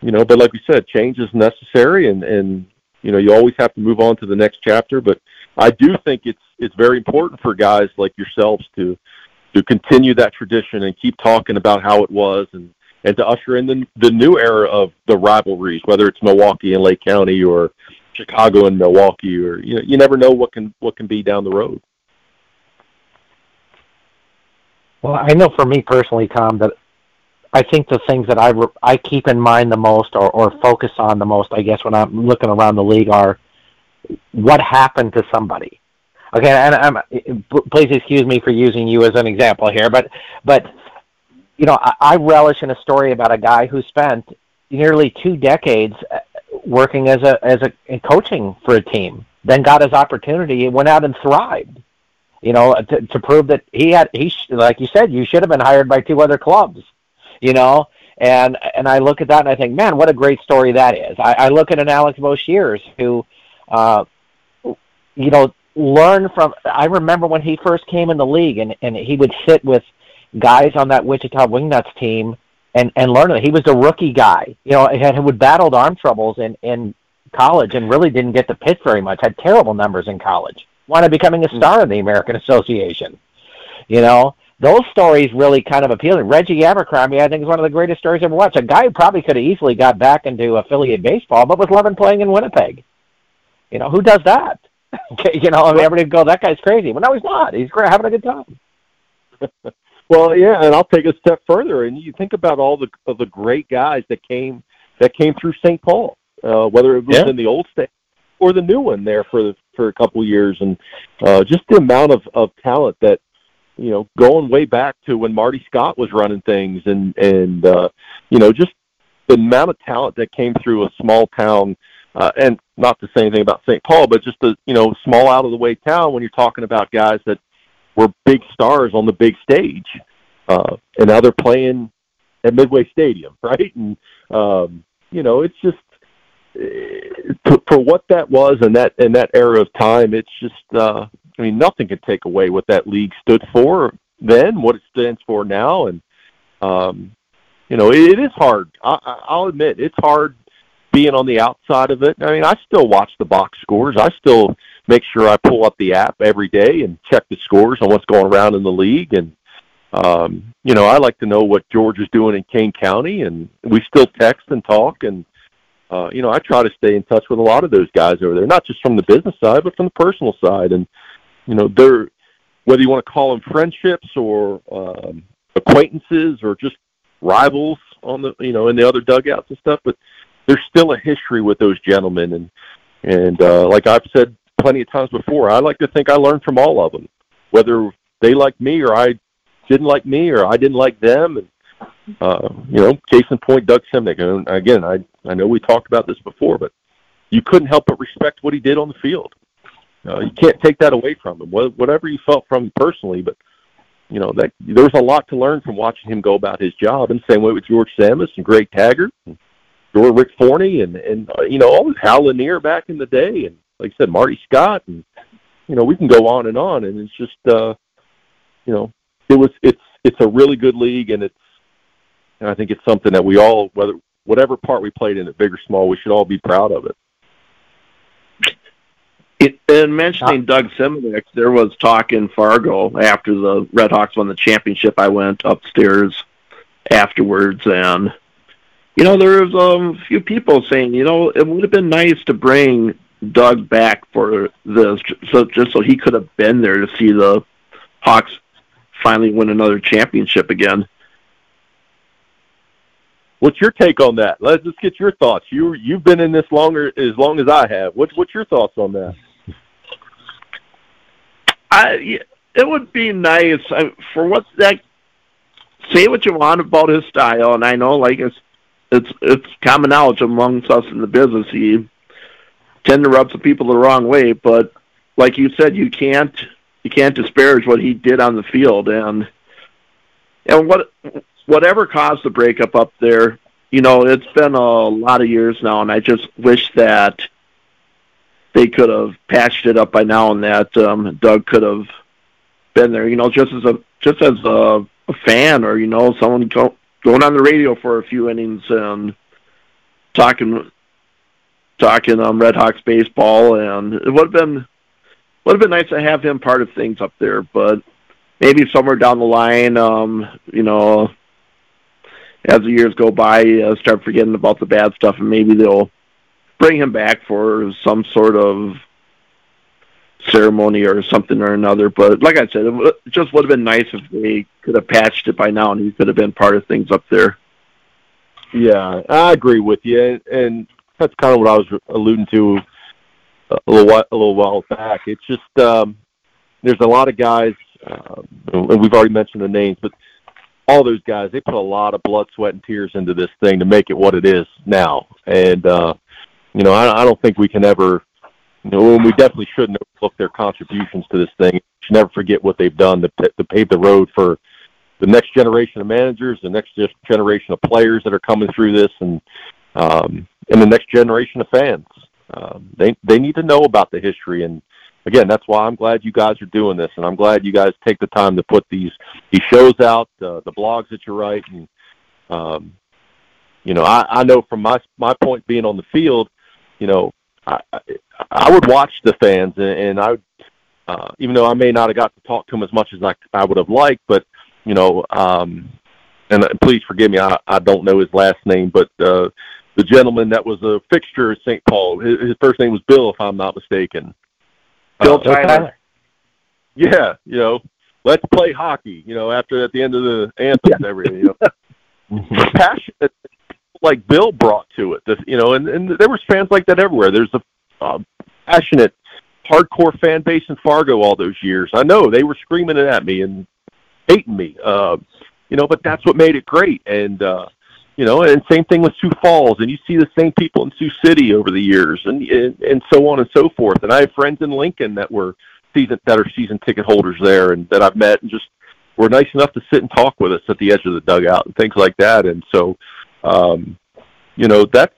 you know, but like we said, change is necessary, and and you know you always have to move on to the next chapter but i do think it's it's very important for guys like yourselves to to continue that tradition and keep talking about how it was and and to usher in the the new era of the rivalries whether it's milwaukee and lake country or chicago and milwaukee or you know you never know what can what can be down the road well i know for me personally tom that I think the things that I, re- I keep in mind the most or, or focus on the most, I guess, when I'm looking around the league are what happened to somebody. Okay, and I'm, please excuse me for using you as an example here, but but you know I, I relish in a story about a guy who spent nearly two decades uh, working as a as a coaching for a team, then got his opportunity and went out and thrived. You know, to, to prove that he had he like you said, you should have been hired by two other clubs you know. And and I look at that and I think, man, what a great story that is. I, I look at an Alex Boshers who, uh, you know, learn from. I remember when he first came in the league, and and he would sit with guys on that Wichita Wingnuts team and and learn that he was a rookie guy. You know, had would battled arm troubles in in college and really didn't get to pitch very much. Had terrible numbers in college. Wound up becoming a hmm. star in the American Association. You know, those stories really kind of appealing. Reggie Abercrombie, I think, is one of the greatest stories I've ever watched. A guy who probably could have easily got back into affiliate baseball, but was loving playing in Winnipeg. You know, who does that? you know, I mean, everybody go, that guy's crazy. Well, no, he's not. He's great, having a good time. well, yeah, and I'll take a step further, and you think about all the of the great guys that came that came through St. Paul, uh, whether it was yeah. in the old state or the new one there for for a couple years, and uh, just the amount of of talent that you know, going way back to when Marty Scott was running things, and and uh, you know, just the amount of talent that came through a small town, uh, and not to say anything about St. Paul, but just a you know small out of the way town when you're talking about guys that were big stars on the big stage, uh, and now they're playing at Midway Stadium, right? And um, you know, it's just for what that was in that in that era of time. It's just uh, I mean, nothing can take away what that league stood for then, what it stands for now, and um, you know, it, it is hard. I, I'll admit, it's hard being on the outside of it. I mean, I still watch the box scores. I still make sure I pull up the app every day and check the scores on what's going around in the league. And um, you know, I like to know what George is doing in Kane County, and we still text and talk. And uh, you know, I try to stay in touch with a lot of those guys over there, not just from the business side, but from the personal side. And you know, they're whether you want to call them friendships or um, acquaintances or just rivals on the you know in the other dugouts and stuff, but there's still a history with those gentlemen and and uh, like I've said plenty of times before, I like to think I learned from all of them, whether they liked me or I didn't like me or I didn't like them. And uh, you know, case in point, Doug Simunic. And again, I I know we talked about this before, but you couldn't help but respect what he did on the field. Uh, you can't take that away from him. Whatever you felt from him personally, but you know that there was a lot to learn from watching him go about his job. And same way with George Tsamis and Greg Tagert, and George Rick Forney, and and uh, you know all Hal Lanier back in the day, and like I said, Marty Scott, and you know we can go on and on. And it's just uh, you know it was it's it's a really good league, and it's and I think it's something that we all whether whatever part we played in it, big or small, we should all be proud of it. In mentioning Doug Simunic, there was talk in Fargo after the Red Hawks won the championship. I went upstairs afterwards, and you know there was um, a few people saying, you know, it would have been nice to bring Doug back for this, so just so he could have been there to see the Hawks finally win another championship again. What's your take on that? Let's just get your thoughts. You you've been in this longer as long as I have. What's what's your thoughts on that? I it would be nice I, for what that. Say what you want about his style, and I know like it's it's it's common knowledge amongst us in the business. He tend to rub some people the wrong way, but like you said, you can't you can't disparage what he did on the field, and and what whatever caused the breakup up there. You know, it's been a lot of years now, and I just wish that they could have patched it up by now, and that um, Doug could have been there. You know, just as a just as a, a fan, or you know, someone go, going on the radio for a few innings and talking talking um, Red Hawks baseball, and it would have been would have been nice to have him part of things up there, but maybe somewhere down the line, um, you know, as the years go by, uh, start forgetting about the bad stuff, and maybe they'll bring him back for some sort of ceremony or something or another. But like I said, it just would have been nice if they could have patched it by now and he could have been part of things up there. Yeah, I agree with you, and that's kind of what I was alluding to a little while, a little while back. It's just um, there's a lot of guys, uh, and we've already mentioned the names, but all those guys they put a lot of blood, sweat, and tears into this thing to make it what it is now, and uh, you know, I, I don't think we can ever, you know, we definitely shouldn't overlook their contributions to this thing. We should never forget what they've done to, to pave the road for the next generation of managers, the next generation of players that are coming through this, and um, and the next generation of fans. Um, they they need to know about the history, and again, that's why I'm glad you guys are doing this, and I'm glad you guys take the time to put these these shows out, uh, the blogs that you write, and um, you know, I, I know from my my point being on the field, you know, I, I would watch the fans, and, and I, uh, even though I may not have got to talk to them as much as I, I would have liked, but you know, um, and please forgive me, I, I don't know his last name, but uh, the gentleman that was a fixture at St. Paul, his, his first name was Bill, if I'm not mistaken. Bill uh, Tyler. Yeah, you know, let's play hockey. You know, after at the end of the anthem and everything. You know, passion that like Bill brought to it. This, you know, and and there was fans like that everywhere. There's a uh, passionate, hardcore fan base in Fargo all those years. I know they were screaming it at me and hating me. Uh, you know, but that's what made it great. And uh, you know, and same thing with Sioux Falls, and you see the same people in Sioux City over the years, and and, and so on and so forth. And I have friends in Lincoln that were season that are season ticket holders there, and that I've met, and just were nice enough to sit and talk with us at the edge of the dugout and things like that. And so, um, you know, that's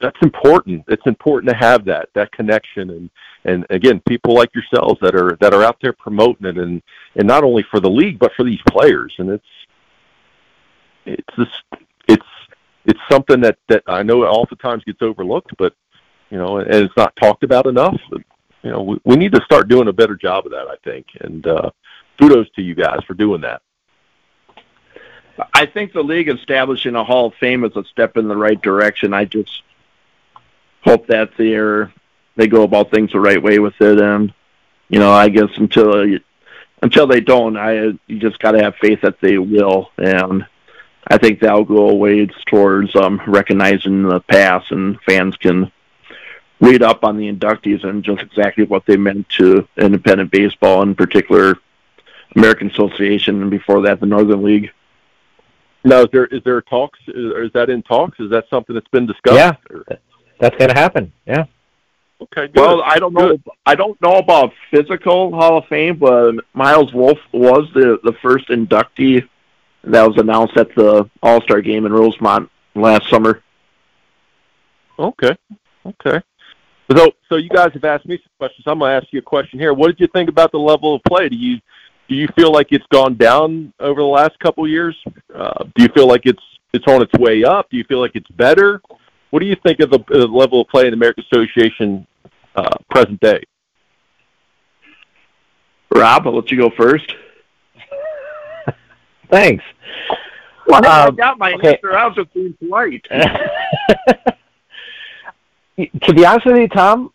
that's important. It's important to have that that connection, and and again, people like yourselves that are that are out there promoting it, and and not only for the league but for these players. And it's it's just it's something that that I know oftentimes gets overlooked, but you know, and it's not talked about enough. You know, we, we need to start doing a better job of that. I think, and uh, kudos to you guys for doing that. I think the league establishing a Hall of Fame is a step in the right direction. I just hope that they're they go about things the right way with it, and you know, I guess until until they don't, I you just got to have faith that they will, and I think that'll go a ways towards um, recognizing the past, and fans can read up on the inductees and just exactly what they meant to independent baseball, in particular American Association, and before that the Northern League. Now, is there is there talks? Is, is that in talks? Is that something that's been discussed? Yeah, or? that's going to happen. Yeah. Okay. Good. Well, I don't know. Good. I don't know about physical Hall of Fame, but Miles Wolff was the the first inductee that was announced at the All Star game in Rosemont last summer. Okay. Okay. So, so you guys have asked me some questions. I'm going to ask you a question here. What did you think about the level of play? Do you do you feel like it's gone down over the last couple of years? Uh, do you feel like it's it's on its way up? Do you feel like it's better? What do you think of the, uh, level of play in the American Association uh, present day? Rob, I'll let you go first. Thanks. Well, um, I got my okay. answer. I was being polite. to be honest with you, Tom,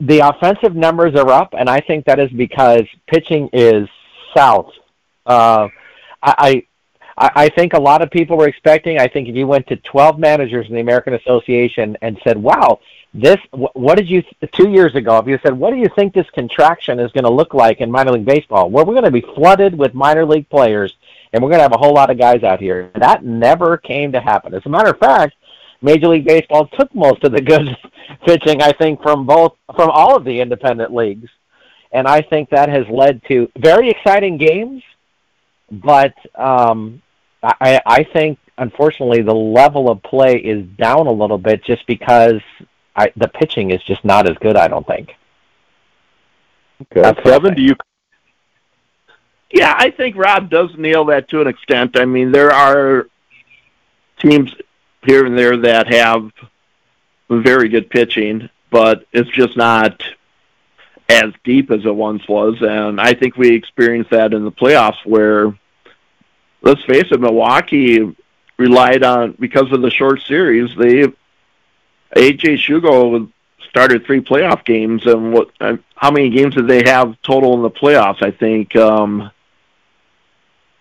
the offensive numbers are up, and I think that is because pitching is south. Uh, I, I I think a lot of people were expecting. I think if you went to 12 managers in the American Association and said, "Wow, this what did you two years ago?" If you said, "What do you think this contraction is going to look like in minor league baseball?" Well, we're going to be flooded with minor league players, and we're going to have a whole lot of guys out here. That never came to happen. As a matter of fact, Major League Baseball took most of the good pitching, I think, from both from all of the independent leagues, and I think that has led to very exciting games. But um, I, I think, unfortunately, the level of play is down a little bit just because I, the pitching is just not as good. I don't think. Okay, Kevin, do you? Yeah, I think Rob does nail that to an extent. I mean, there are teams here and there that have very good pitching, but it's just not as deep as it once was. And I think we experienced that in the playoffs where, let's face it, Milwaukee relied on, because of the short series, they, AJ Shugo started three playoff games. And what, how many games did they have total in the playoffs? I think, um,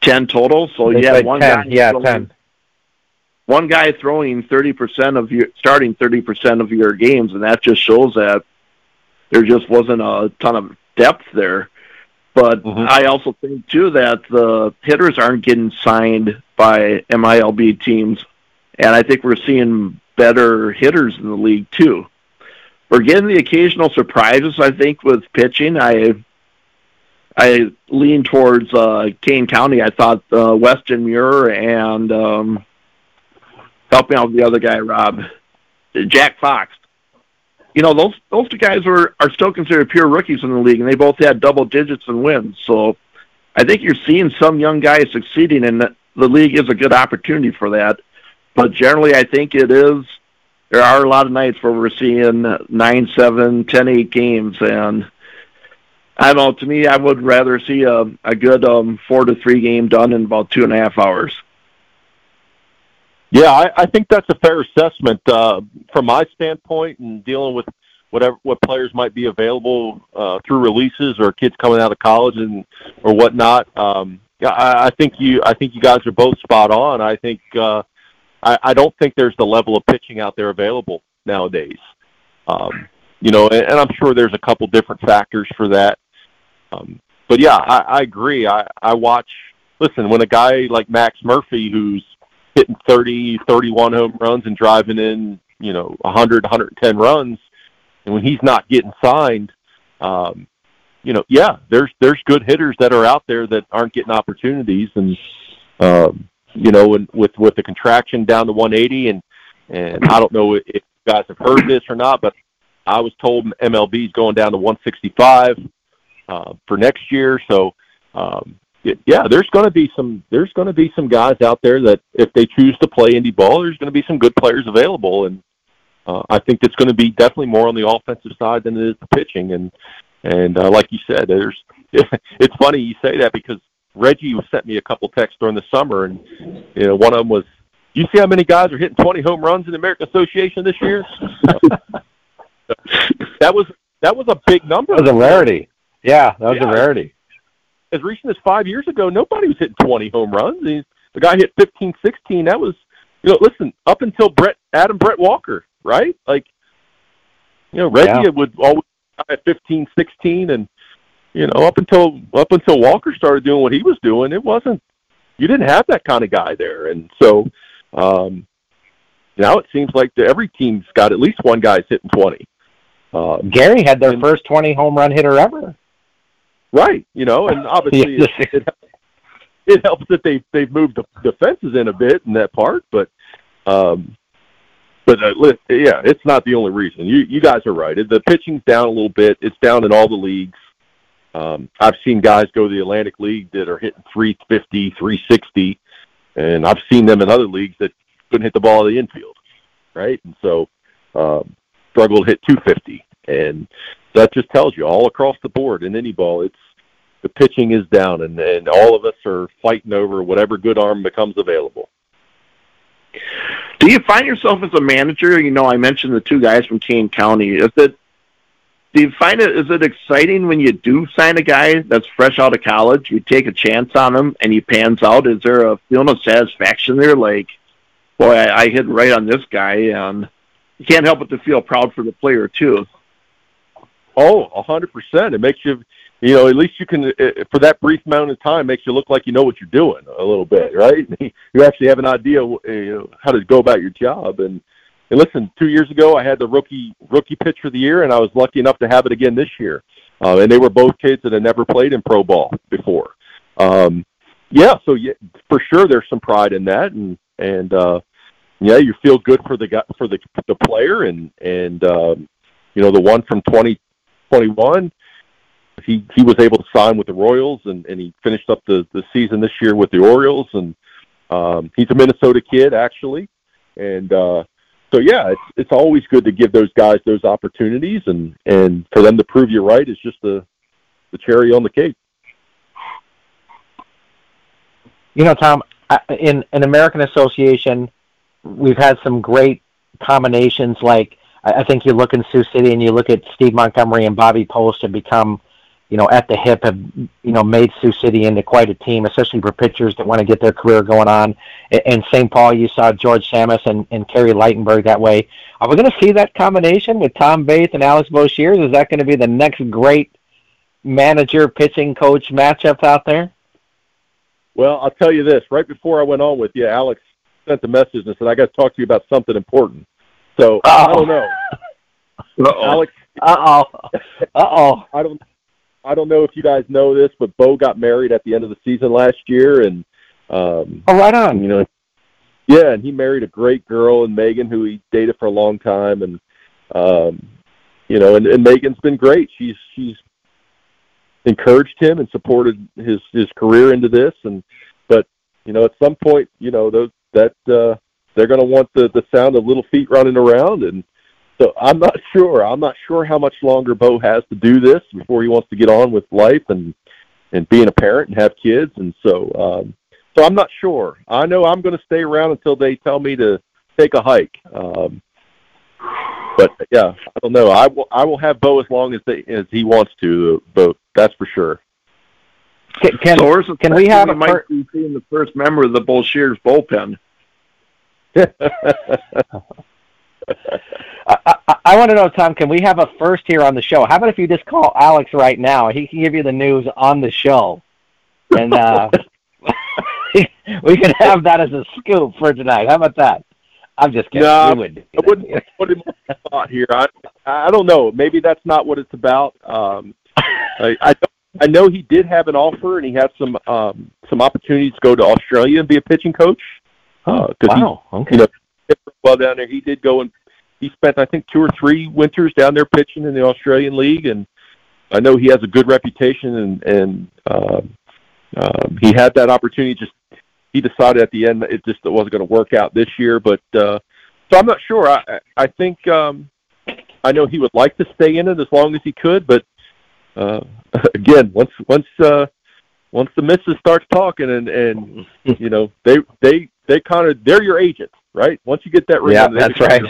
10 total. So you had one 10, guy. Yeah, 10 one guy throwing 30% of your starting 30% of your games and that just shows that there just wasn't a ton of depth there but mm-hmm. I also think too that the hitters aren't getting signed by MILB teams and I think we're seeing better hitters in the league too we're getting the occasional surprises I think with pitching I I lean towards uh, Kane County. I thought uh, Weston Muir and um, help me out with the other guy, Rob, Jack Fox. You know, those those two guys were are still considered pure rookies in the league, and they both had double digits in wins. So, I think you're seeing some young guys succeeding, and the, the league is a good opportunity for that. But generally, I think it is there are a lot of nights where we're seeing nine, seven, ten, eight games, and I don't know. To me, I would rather see a a good um, four to three game done in about two and a half hours. Yeah, I, I think that's a fair assessment uh, from my standpoint, and dealing with whatever what players might be available uh, through releases or kids coming out of college and or whatnot. Um, yeah, I, I think you I think you guys are both spot on. I think uh, I, I don't think there's the level of pitching out there available nowadays. Um, you know, and, and I'm sure there's a couple different factors for that. Um, but yeah, I, I agree. I, I watch. Listen, when a guy like Max Murphy, who's hitting 30, 31 home runs and driving in, you know, 100, 110 runs, and when he's not getting signed, um, you know, yeah, there's there's good hitters that are out there that aren't getting opportunities, and um, you know, and with with the contraction down to 180, and and I don't know if you guys have heard this or not, but I was told MLB is going down to 165 uh, for next year. So, um, yeah, there's going to be some there's going to be some guys out there that if they choose to play indie ball, there's going to be some good players available, and uh, I think it's going to be definitely more on the offensive side than it is the pitching. And and uh, like you said, there's it's funny you say that because Reggie sent me a couple texts during the summer, and you know one of them was, "You see how many guys are hitting 20 home runs in the American Association this year?" that was that was a big number. That was a rarity. Yeah, that was yeah. a rarity. As recent as five years ago, nobody was hitting 20 home runs. The guy hit 15, 16. That was, you know, listen, up until Brett Adam Brett Walker, right? Like, you know, Reggie yeah. would always at 15, 16, and you know, up until up until Walker started doing what he was doing, it wasn't. You didn't have that kind of guy there, and so um, now it seems like the, every team's got at least one guy's hitting 20. Uh, Gary had their and, first 20 home run hitter ever. Right, you know, and obviously it, it, it helps that they they've moved the, the fences in a bit in that part, but um, but uh, yeah, it's not the only reason. You you guys are right. The pitching's down a little bit. It's down in all the leagues. Um, I've seen guys go to the Atlantic League that are hitting 350, 360, and I've seen them in other leagues that couldn't hit the ball in the infield, right? And so um, struggle to hit 250, and that just tells you all across the board in any ball, it's the pitching is down, and and all of us are fighting over whatever good arm becomes available. Do you find yourself as a manager? You know, I mentioned the two guys from Kane County. Is it? Do you find it? Is it exciting when you do sign a guy that's fresh out of college? You take a chance on him and he pans out. Is there a feeling of satisfaction there? Like, boy, I, I hit right on this guy, and you can't help but to feel proud for the player too. Oh, a hundred percent. It makes you, you know, at least you can for that brief amount of time makes you look like you know what you're doing a little bit, right? you actually have an idea, you know, how to go about your job. And and listen, two years ago I had the rookie rookie pitcher of the year, and I was lucky enough to have it again this year. Uh, and they were both kids that had never played in pro ball before. Um, yeah, so yeah, for sure there's some pride in that, and and uh, yeah, you feel good for the guy for the the player, and and um, you know the one from 2021 he he was able to sign with the Royals and and he finished up the the season this year with the Orioles. And um he's a Minnesota kid actually. And uh so yeah it's it's always good to give those guys those opportunities. And and for them to prove you right is just the the cherry on the cake. You know Tom in an American Association we've had some great combinations like I think you look in Sioux City and you look at Steve Montgomery and Bobby Post have become you know, at the hip have, you know, made Sioux City into quite a team, especially for pitchers that want to get their career going on. In St. Paul, you saw George Tsamis and, and Kerry Ligtenberg that way. Are we going to see that combination with Tom Vaeth and Alex Boshers? Is that going to be the next great manager pitching coach matchup out there? Well, I'll tell you this. Right before I went on with you, Alex sent a message and said, I got to talk to you about something important. So Uh-oh. I don't know. Uh-oh. Alex. Uh oh. Uh oh. I don't. I don't know if you guys know this, but Bo got married at the end of the season last year, and um, oh, right on. You know, yeah, and he married a great girl, and Megan, who he dated for a long time, and um, you know, and, and Megan's been great. She's she's encouraged him and supported his his career into this, and but you know, at some point, you know, those that uh, they're going to want the the sound of little feet running around, and so I'm not sure. I'm not sure how much longer Bo has to do this before he wants to get on with life and and being a parent and have kids, and so um, so I'm not sure. I know I'm going to stay around until they tell me to take a hike. Um, but yeah, I don't know. I will I will have Bo as long as they as he wants to. But that's for sure. Can can, so can we have a might per- be seeing the first member of the Boshers bullpen? I, I, I want to know, Tom. Can we have a first here on the show? How about if you just call Alex right now? He can give you the news on the show, and uh, we can have that as a scoop for tonight. How about that? I'm just kidding. No, would I wouldn't put him on the spot here. I I don't know. Maybe that's not what it's about. Um, I I, I know he did have an offer and he had some um, some opportunities to go to Australia and be a pitching coach. Uh, wow. He, okay. You know, well down there. He did go and he spent I think two or three winters down there pitching in the Australian League, and I know he has a good reputation and and uh, um, he had that opportunity. Just he decided at the end that it just wasn't going to work out this year. But uh, so I'm not sure. I I think um, I know he would like to stay in it as long as he could, but uh, again, once once uh, once the missus starts talking and and you know they they they kind of they're your agent, right? Once you get that ring, yeah, that's right.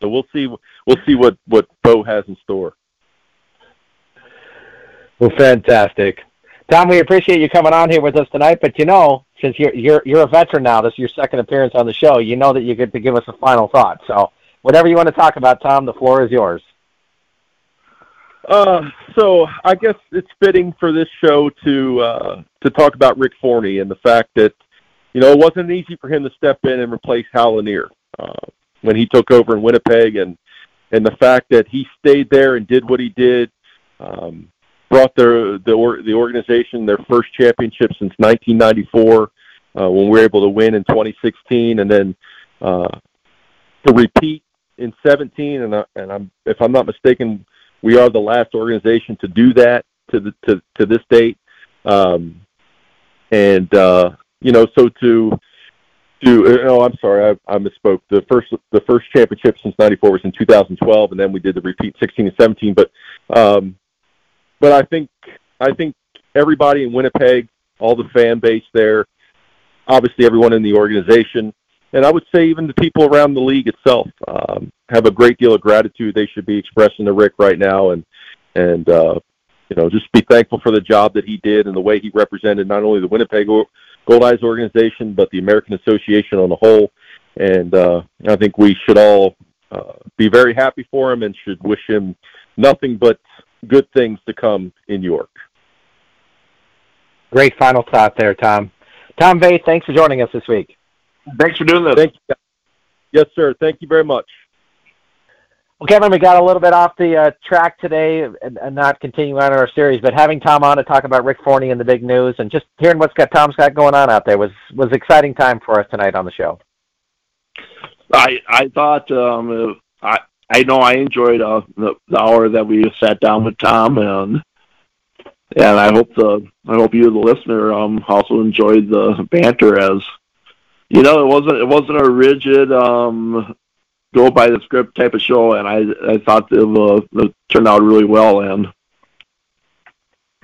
So we'll see we'll see what what Bo has in store. Well, fantastic. Tom, we appreciate you coming on here with us tonight. But you know, since you're you're you're a veteran now, this is your second appearance on the show. You know that you get to give us a final thought. So whatever you want to talk about, Tom, the floor is yours. Uh, so I guess it's fitting for this show to uh, to talk about Rick Forney and the fact that you know it wasn't easy for him to step in and replace Hal Lanier uh, when he took over in Winnipeg, and and the fact that he stayed there and did what he did. Um, brought the the or, the organization their first championship since 1994 uh, when we were able to win in 2016, and then uh, to repeat in 17. And I, and I'm if I'm not mistaken, we are the last organization to do that to the to to this date. Um, and uh, you know, so to to oh, I'm sorry, I, I misspoke. The first the first championship since '94 was in 2012, and then we did the repeat 16 and 17. But um, but I think I think everybody in Winnipeg, all the fan base there, obviously everyone in the organization, and I would say even the people around the league itself um, have a great deal of gratitude they should be expressing to Rick right now, and and uh, you know just be thankful for the job that he did and the way he represented not only the Winnipeg Goldeyes organization but the American Association on the whole. And uh, I think we should all uh, be very happy for him and should wish him nothing but good things to come in York. Great final thought there, Tom. Tom Vaeth, thanks for joining us this week. Thanks for doing this. Thank you. Yes, sir. Thank you very much. Well, Kevin, we got a little bit off the uh, track today and, and, not continuing on our series, but having Tom on to talk about Rick Forney and the big news and just hearing what's got Tom's got going on out there was was exciting time for us tonight on the show. I I thought um, I I know I enjoyed uh, the, the hour that we sat down with Tom, and and I hope the I hope you, the listener, um, also enjoyed the banter. As you know, it wasn't it wasn't a rigid um, go by the script type of show, and I I thought it, uh, it turned out really well, and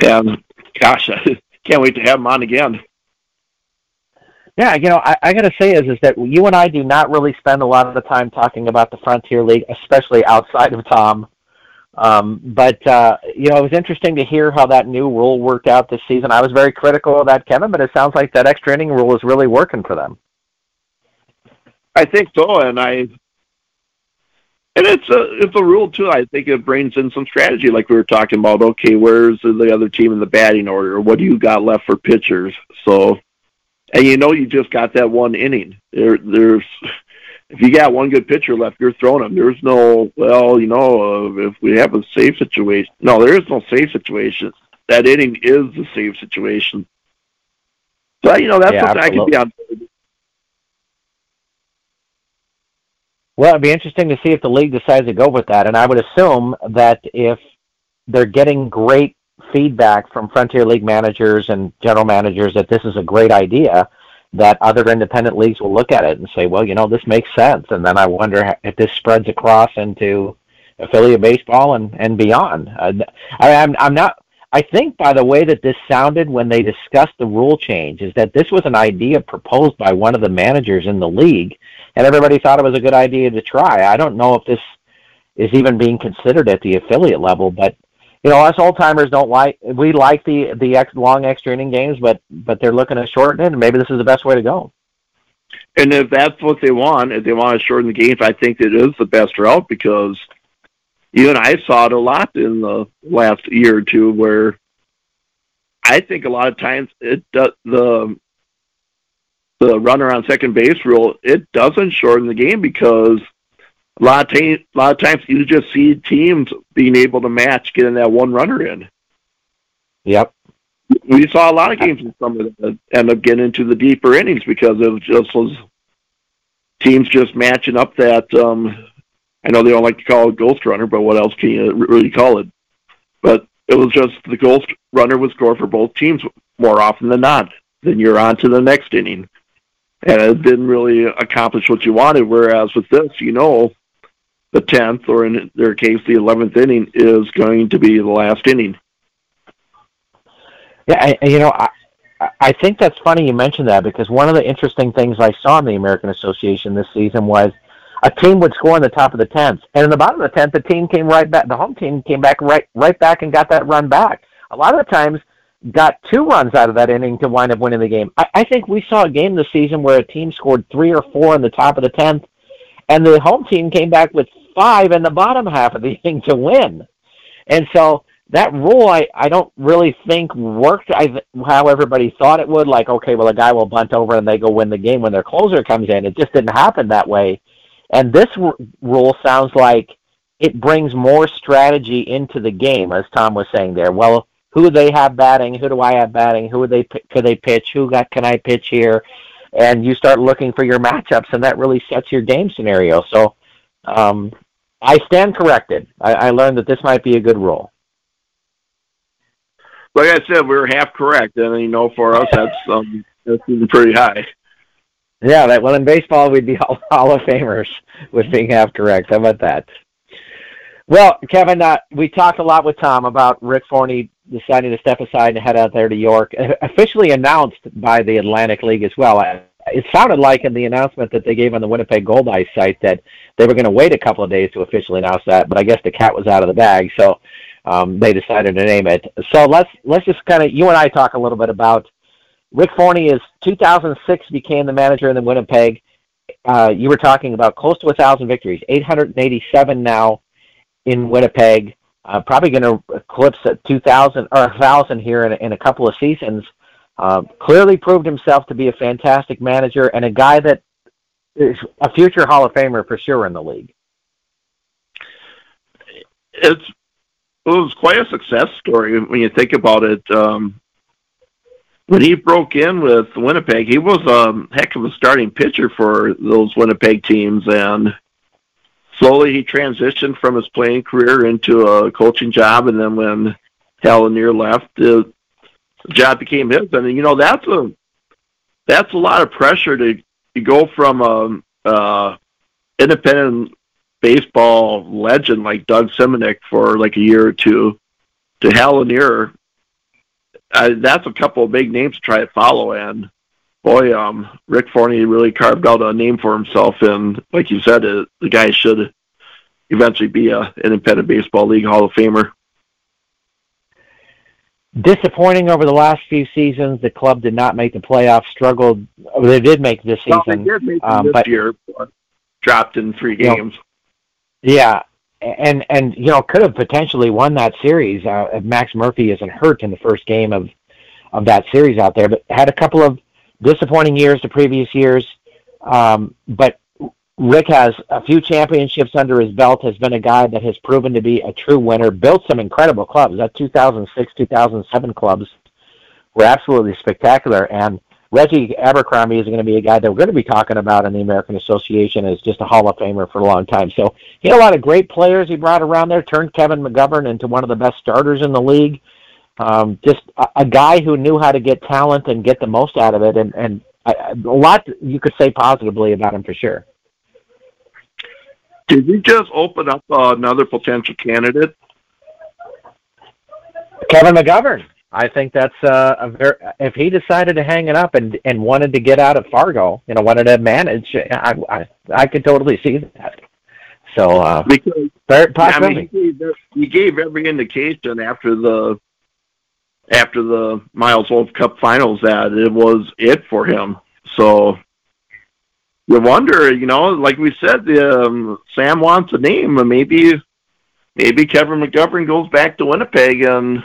and gosh, I can't wait to have him on again. Yeah, you know, I, I got to say is is that you and I do not really spend a lot of the time talking about the Frontier League, especially outside of Tom. Um, but uh, you know, it was interesting to hear how that new rule worked out this season. I was very critical of that, Kevin, but it sounds like that extra inning rule is really working for them. I think so, and I and it's a it's a rule too. I think it brings in some strategy, like we were talking about. Okay, where's the other team in the batting order? What do you got left for pitchers? So and you know you just got that one inning. There, there's if you got one good pitcher left, you're throwing them. There's no well, you know, uh, if we have a safe situation. No, there is no safe situation. That inning is the safe situation. So you know that's yeah, something absolutely. I can be on. Well, it'd be interesting to see if the league decides to go with that, and I would assume that if they're getting great feedback from Frontier League managers and general managers that this is a great idea, that other independent leagues will look at it and say, well, you know, this makes sense. And then I wonder if this spreads across into affiliate baseball and, and beyond. Uh, I, I'm, I'm not, I think by the way that this sounded when they discussed the rule change is that this was an idea proposed by one of the managers in the league and everybody thought it was a good idea to try. I don't know if this is even being considered at the affiliate level, but you know, us old timers don't like we like the the ex, long extra inning games, but but they're looking to shorten it, and maybe this is the best way to go. And if that's what they want, if they want to shorten the games, I think it is the best route because you and I saw it a lot in the last year or two where I think a lot of times it does, the the runner on second base rule it doesn't shorten the game because a lot of a lot of times you just see teams being able to match getting that one runner in. Yep. We saw a lot of games in summer that end up getting into the deeper innings because it just was teams just matching up that um I know they don't like to call it ghost runner, but what else can you really call it? But it was just the ghost runner would score for both teams more often than not. Then you're on to the next inning. And it didn't really accomplish what you wanted. Whereas with this, you know, the 10th, or in their case, the 11th inning, is going to be the last inning. Yeah, I, you know, I, I think that's funny you mentioned that because one of the interesting things I saw in the American Association this season was a team would score in the top of the tenth, and in the bottom of the tenth, the team came right back. The home team came back right right back and got that run back. A lot of the times, got two runs out of that inning to wind up winning the game. I, I think we saw a game this season where a team scored three or four in the top of the tenth, and the home team came back with five in the bottom half of the inning to win. And so that rule, I, I don't really think worked I, how everybody thought it would. Like, okay, well, a guy will bunt over and they go win the game when their closer comes in. It just didn't happen that way. And this r- rule sounds like it brings more strategy into the game, as Tom was saying there. Well, who do they have batting? Who do I have batting? Who they could they pitch? Who got can I pitch here? And you start looking for your matchups, and that really sets your game scenario. So um, I stand corrected. I, I learned that this might be a good rule. Like I said, we are half correct, and you know, for us, that's um, that's pretty high. Yeah, that well in baseball we'd be all Hall of Famers with being half correct. How about that? Well, Kevin, uh, we talked a lot with Tom about Rick Forney deciding to step aside and head out there to York, officially announced by the Atlantic League as well. It sounded like in the announcement that they gave on the Winnipeg Goldeyes site that they were going to wait a couple of days to officially announce that, but I guess the cat was out of the bag, so um, they decided to name it. So let's let's just kind of you and I talk a little bit about Rick Forney is 2006 became the manager in the Winnipeg. Uh, you were talking about close to a thousand victories, 887 now in Winnipeg. Uh, probably going to eclipse at 2,000 or 1,000 here in, in a couple of seasons. Uh, clearly proved himself to be a fantastic manager and a guy that is a future Hall of Famer for sure in the league. It's it was quite a success story when you think about it. Um, when he broke in with Winnipeg, he was a heck of a starting pitcher for those Winnipeg teams, and slowly he transitioned from his playing career into a coaching job. And then when Hal Lanier left, the job became his. And you know that's a that's a lot of pressure to, to go from a, a independent baseball legend like Doug Simunic for like a year or two to Hal Lanier uh, that's a couple of big names to try to follow. And boy, um, Rick Forney really carved out a name for himself. And like you said, uh, the guy should eventually be a an independent baseball league Hall of Famer. Disappointing over the last few seasons, the club did not make the playoffs. Struggled. They did make this season. Well, they did make um, this but, year, but dropped in three games. You know, yeah, and and you know could have potentially won that series uh, if Max Murphy isn't hurt in the first game of of that series out there. But had a couple of disappointing years the previous years. Um, but Rick has a few championships under his belt. Has been a guy that has proven to be a true winner. Built some incredible clubs. That 2006 2007 clubs were absolutely spectacular and Reggie Abercrombie is going to be a guy that we're going to be talking about in the American Association as just a Hall of Famer for a long time. So he had a lot of great players he brought around there, turned Kevin McGovern into one of the best starters in the league. Um, just a, a guy who knew how to get talent and get the most out of it. And, and a lot you could say positively about him for sure. Did you just open up uh, another potential candidate? Kevin McGovern. I think that's uh, a very. If he decided to hang it up and and wanted to get out of Fargo, you know, wanted to manage, I I, I could totally see that. So uh, because I mean, he gave, he gave every indication after the after the Miles Wolff Cup Finals that it was it for him. So you wonder, you know, like we said, um, Sam wants a name, and maybe maybe Kevin McGovern goes back to Winnipeg and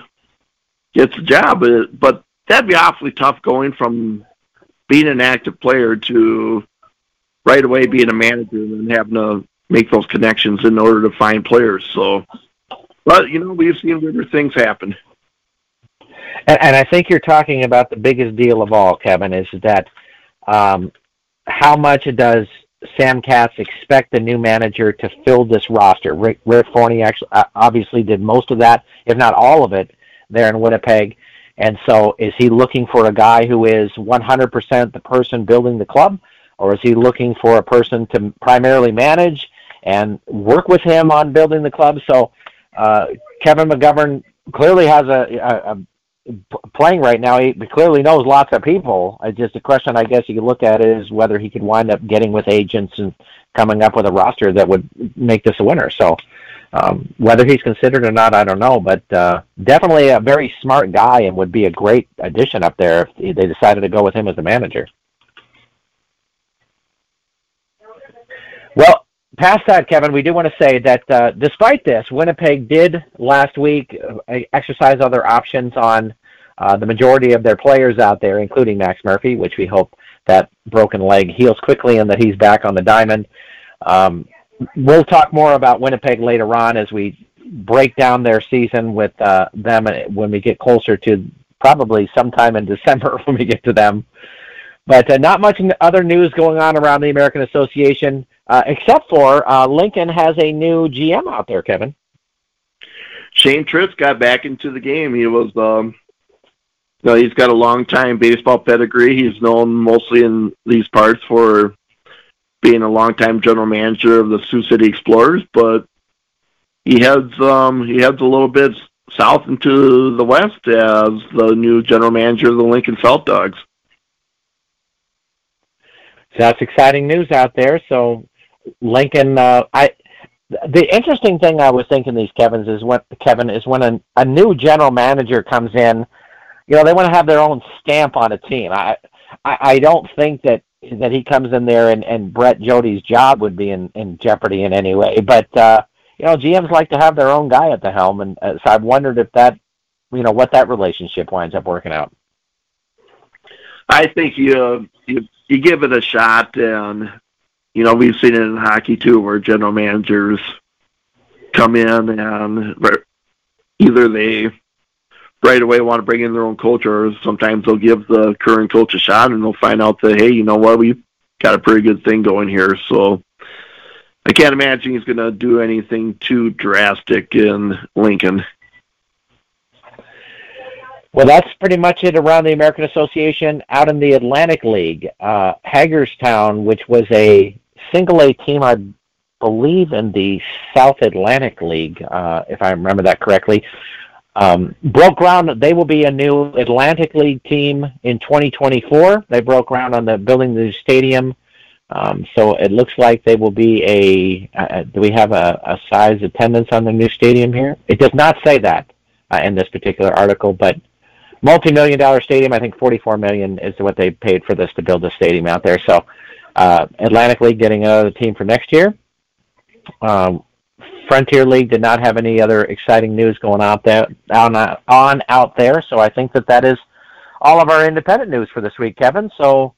gets a job. But that'd be awfully tough going from being an active player to right away being a manager and having to make those connections in order to find players. So, but you know, we've seen weirder things happen. And, and I think you're talking about the biggest deal of all, Kevin, is that um, how much does Sam Katz expect the new manager to fill this roster? Rick, Rick Forney actually uh, obviously did most of that, if not all of it, there in Winnipeg. And so, is he looking for a guy who is 100% the person building the club, or is he looking for a person to primarily manage and work with him on building the club? So, uh, Kevin McGovern clearly has a, a, a playing right now, he clearly knows lots of people. It's just a question, I guess, you could look at is whether he could wind up getting with agents and coming up with a roster that would make this a winner. So, um, whether he's considered or not, I don't know, but uh, definitely a very smart guy and would be a great addition up there if they decided to go with him as the manager. Well, past that, Kevin, we do want to say that uh, despite this, Winnipeg did last week uh, exercise other options on uh, the majority of their players out there, including Max Murphy, which we hope that broken leg heals quickly and that he's back on the diamond. Um, we'll talk more about Winnipeg later on as we break down their season with uh, them when we get closer to probably sometime in December when we get to them. But uh, not much other news going on around the American Association. Uh, except for uh, Lincoln has a new GM out there, Kevin. Shane Tritz got back into the game. He was, um, you know, he's got a long time baseball pedigree. He's known mostly in these parts for being a long time general manager of the Sioux City Explorers, but he heads um, he heads a little bit south into the west as the new general manager of the Lincoln Saltdogs. So that's exciting news out there. So Lincoln, uh, I the interesting thing I was thinking these Kevin's is when Kevin is when a, a new general manager comes in, you know, they want to have their own stamp on a team. I I, I don't think that that he comes in there and, and Brett Jodie's job would be in, in jeopardy in any way. But uh, you know, GMs like to have their own guy at the helm, and uh, so I've wondered if that, you know, what that relationship winds up working out. I think you you you give it a shot, and you know, we've seen it in hockey too, where general managers come in and either they right away want to bring in their own coach, or sometimes they'll give the current coach a shot and they'll find out that hey, you know what, we've got a pretty good thing going here. So I can't imagine he's going to do anything too drastic in Lincoln. Well, that's pretty much it around the American Association. Out in the Atlantic League, uh, Hagerstown, which was a single A team, I believe, in the South Atlantic League, uh, if I remember that correctly. Um, broke ground. They will be a new Atlantic League team in 2024. They broke ground on the building the stadium. Um, so it looks like they will be a. Uh, do we have a, a size attendance on the new stadium here? It does not say that uh, in this particular article, but multi-million dollar stadium. I think 44 million is what they paid for this to build the stadium out there. So uh, Atlantic League getting another team for next year. Um, Frontier League did not have any other exciting news going out there on, on out there, so I think that that is all of our independent news for this week, Kevin. So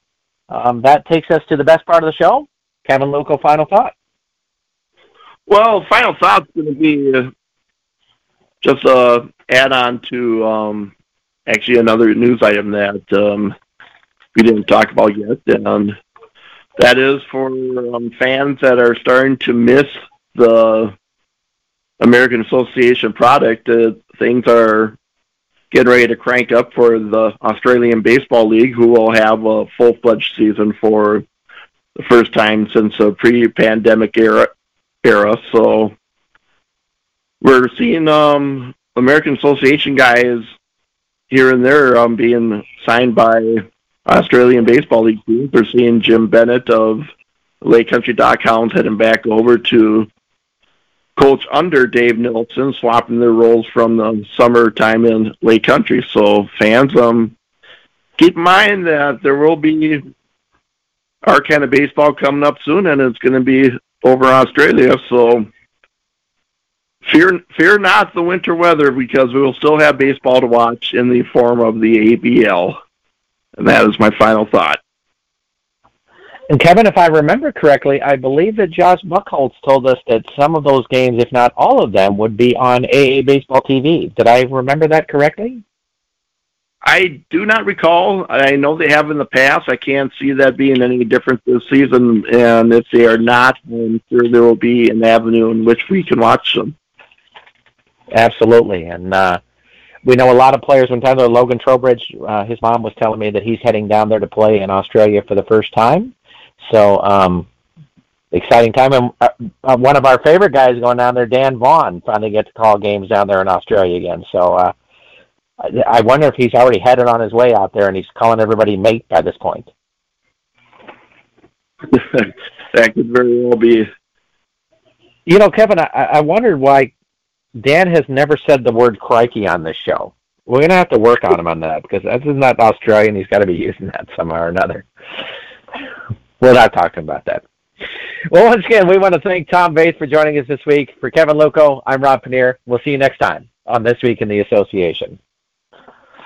um, that takes us to the best part of the show. Kevin Luco, final thought. Well, final thought's going to be uh, just a add on to um, actually another news item that um, we didn't talk about yet, and that is for um, fans that are starting to miss the American Association product. Uh, things are getting ready to crank up for the Australian Baseball League, who will have a full-fledged season for the first time since the pre-pandemic era. Era, so we're seeing um, American Association guys here and there um, being signed by Australian Baseball League teams. We're seeing Jim Bennett of Lake Country Dock Hounds heading back over to coach under Dave Nilsson, swapping their roles from the summertime in Lake Country. So fans, um, keep in mind that there will be our kind of baseball coming up soon, and it's going to be over Australia. So fear fear not the winter weather because we will still have baseball to watch in the form of the ABL. And that is my final thought. And Kevin, if I remember correctly, I believe that Josh Buchholz told us that some of those games, if not all of them, would be on AA Baseball TV. Did I remember that correctly? I do not recall. I know they have in the past. I can't see that being any different this season. And if they are not, I'm sure there will be an avenue in which we can watch them. Absolutely. And uh, we know a lot of players. One time, Logan Trowbridge, uh, his mom was telling me that he's heading down there to play in Australia for the first time. So, um, exciting time. And uh, uh, one of our favorite guys going down there, Dan Vaughn, finally get to call games down there in Australia again. So, uh, I, wonder if he's already headed on his way out there and he's calling everybody mate by this point. that could very well be. You know, Kevin, I, I wondered why Dan has never said the word crikey on this show. We're going to have to work on him on that because this is not Australian. He's got to be using that somehow or another. We're not talking about that. Well, once again, we want to thank Tom Vaeth for joining us this week. For Kevin Loco, I'm Rob Paneer. We'll see you next time on This Week in the Association.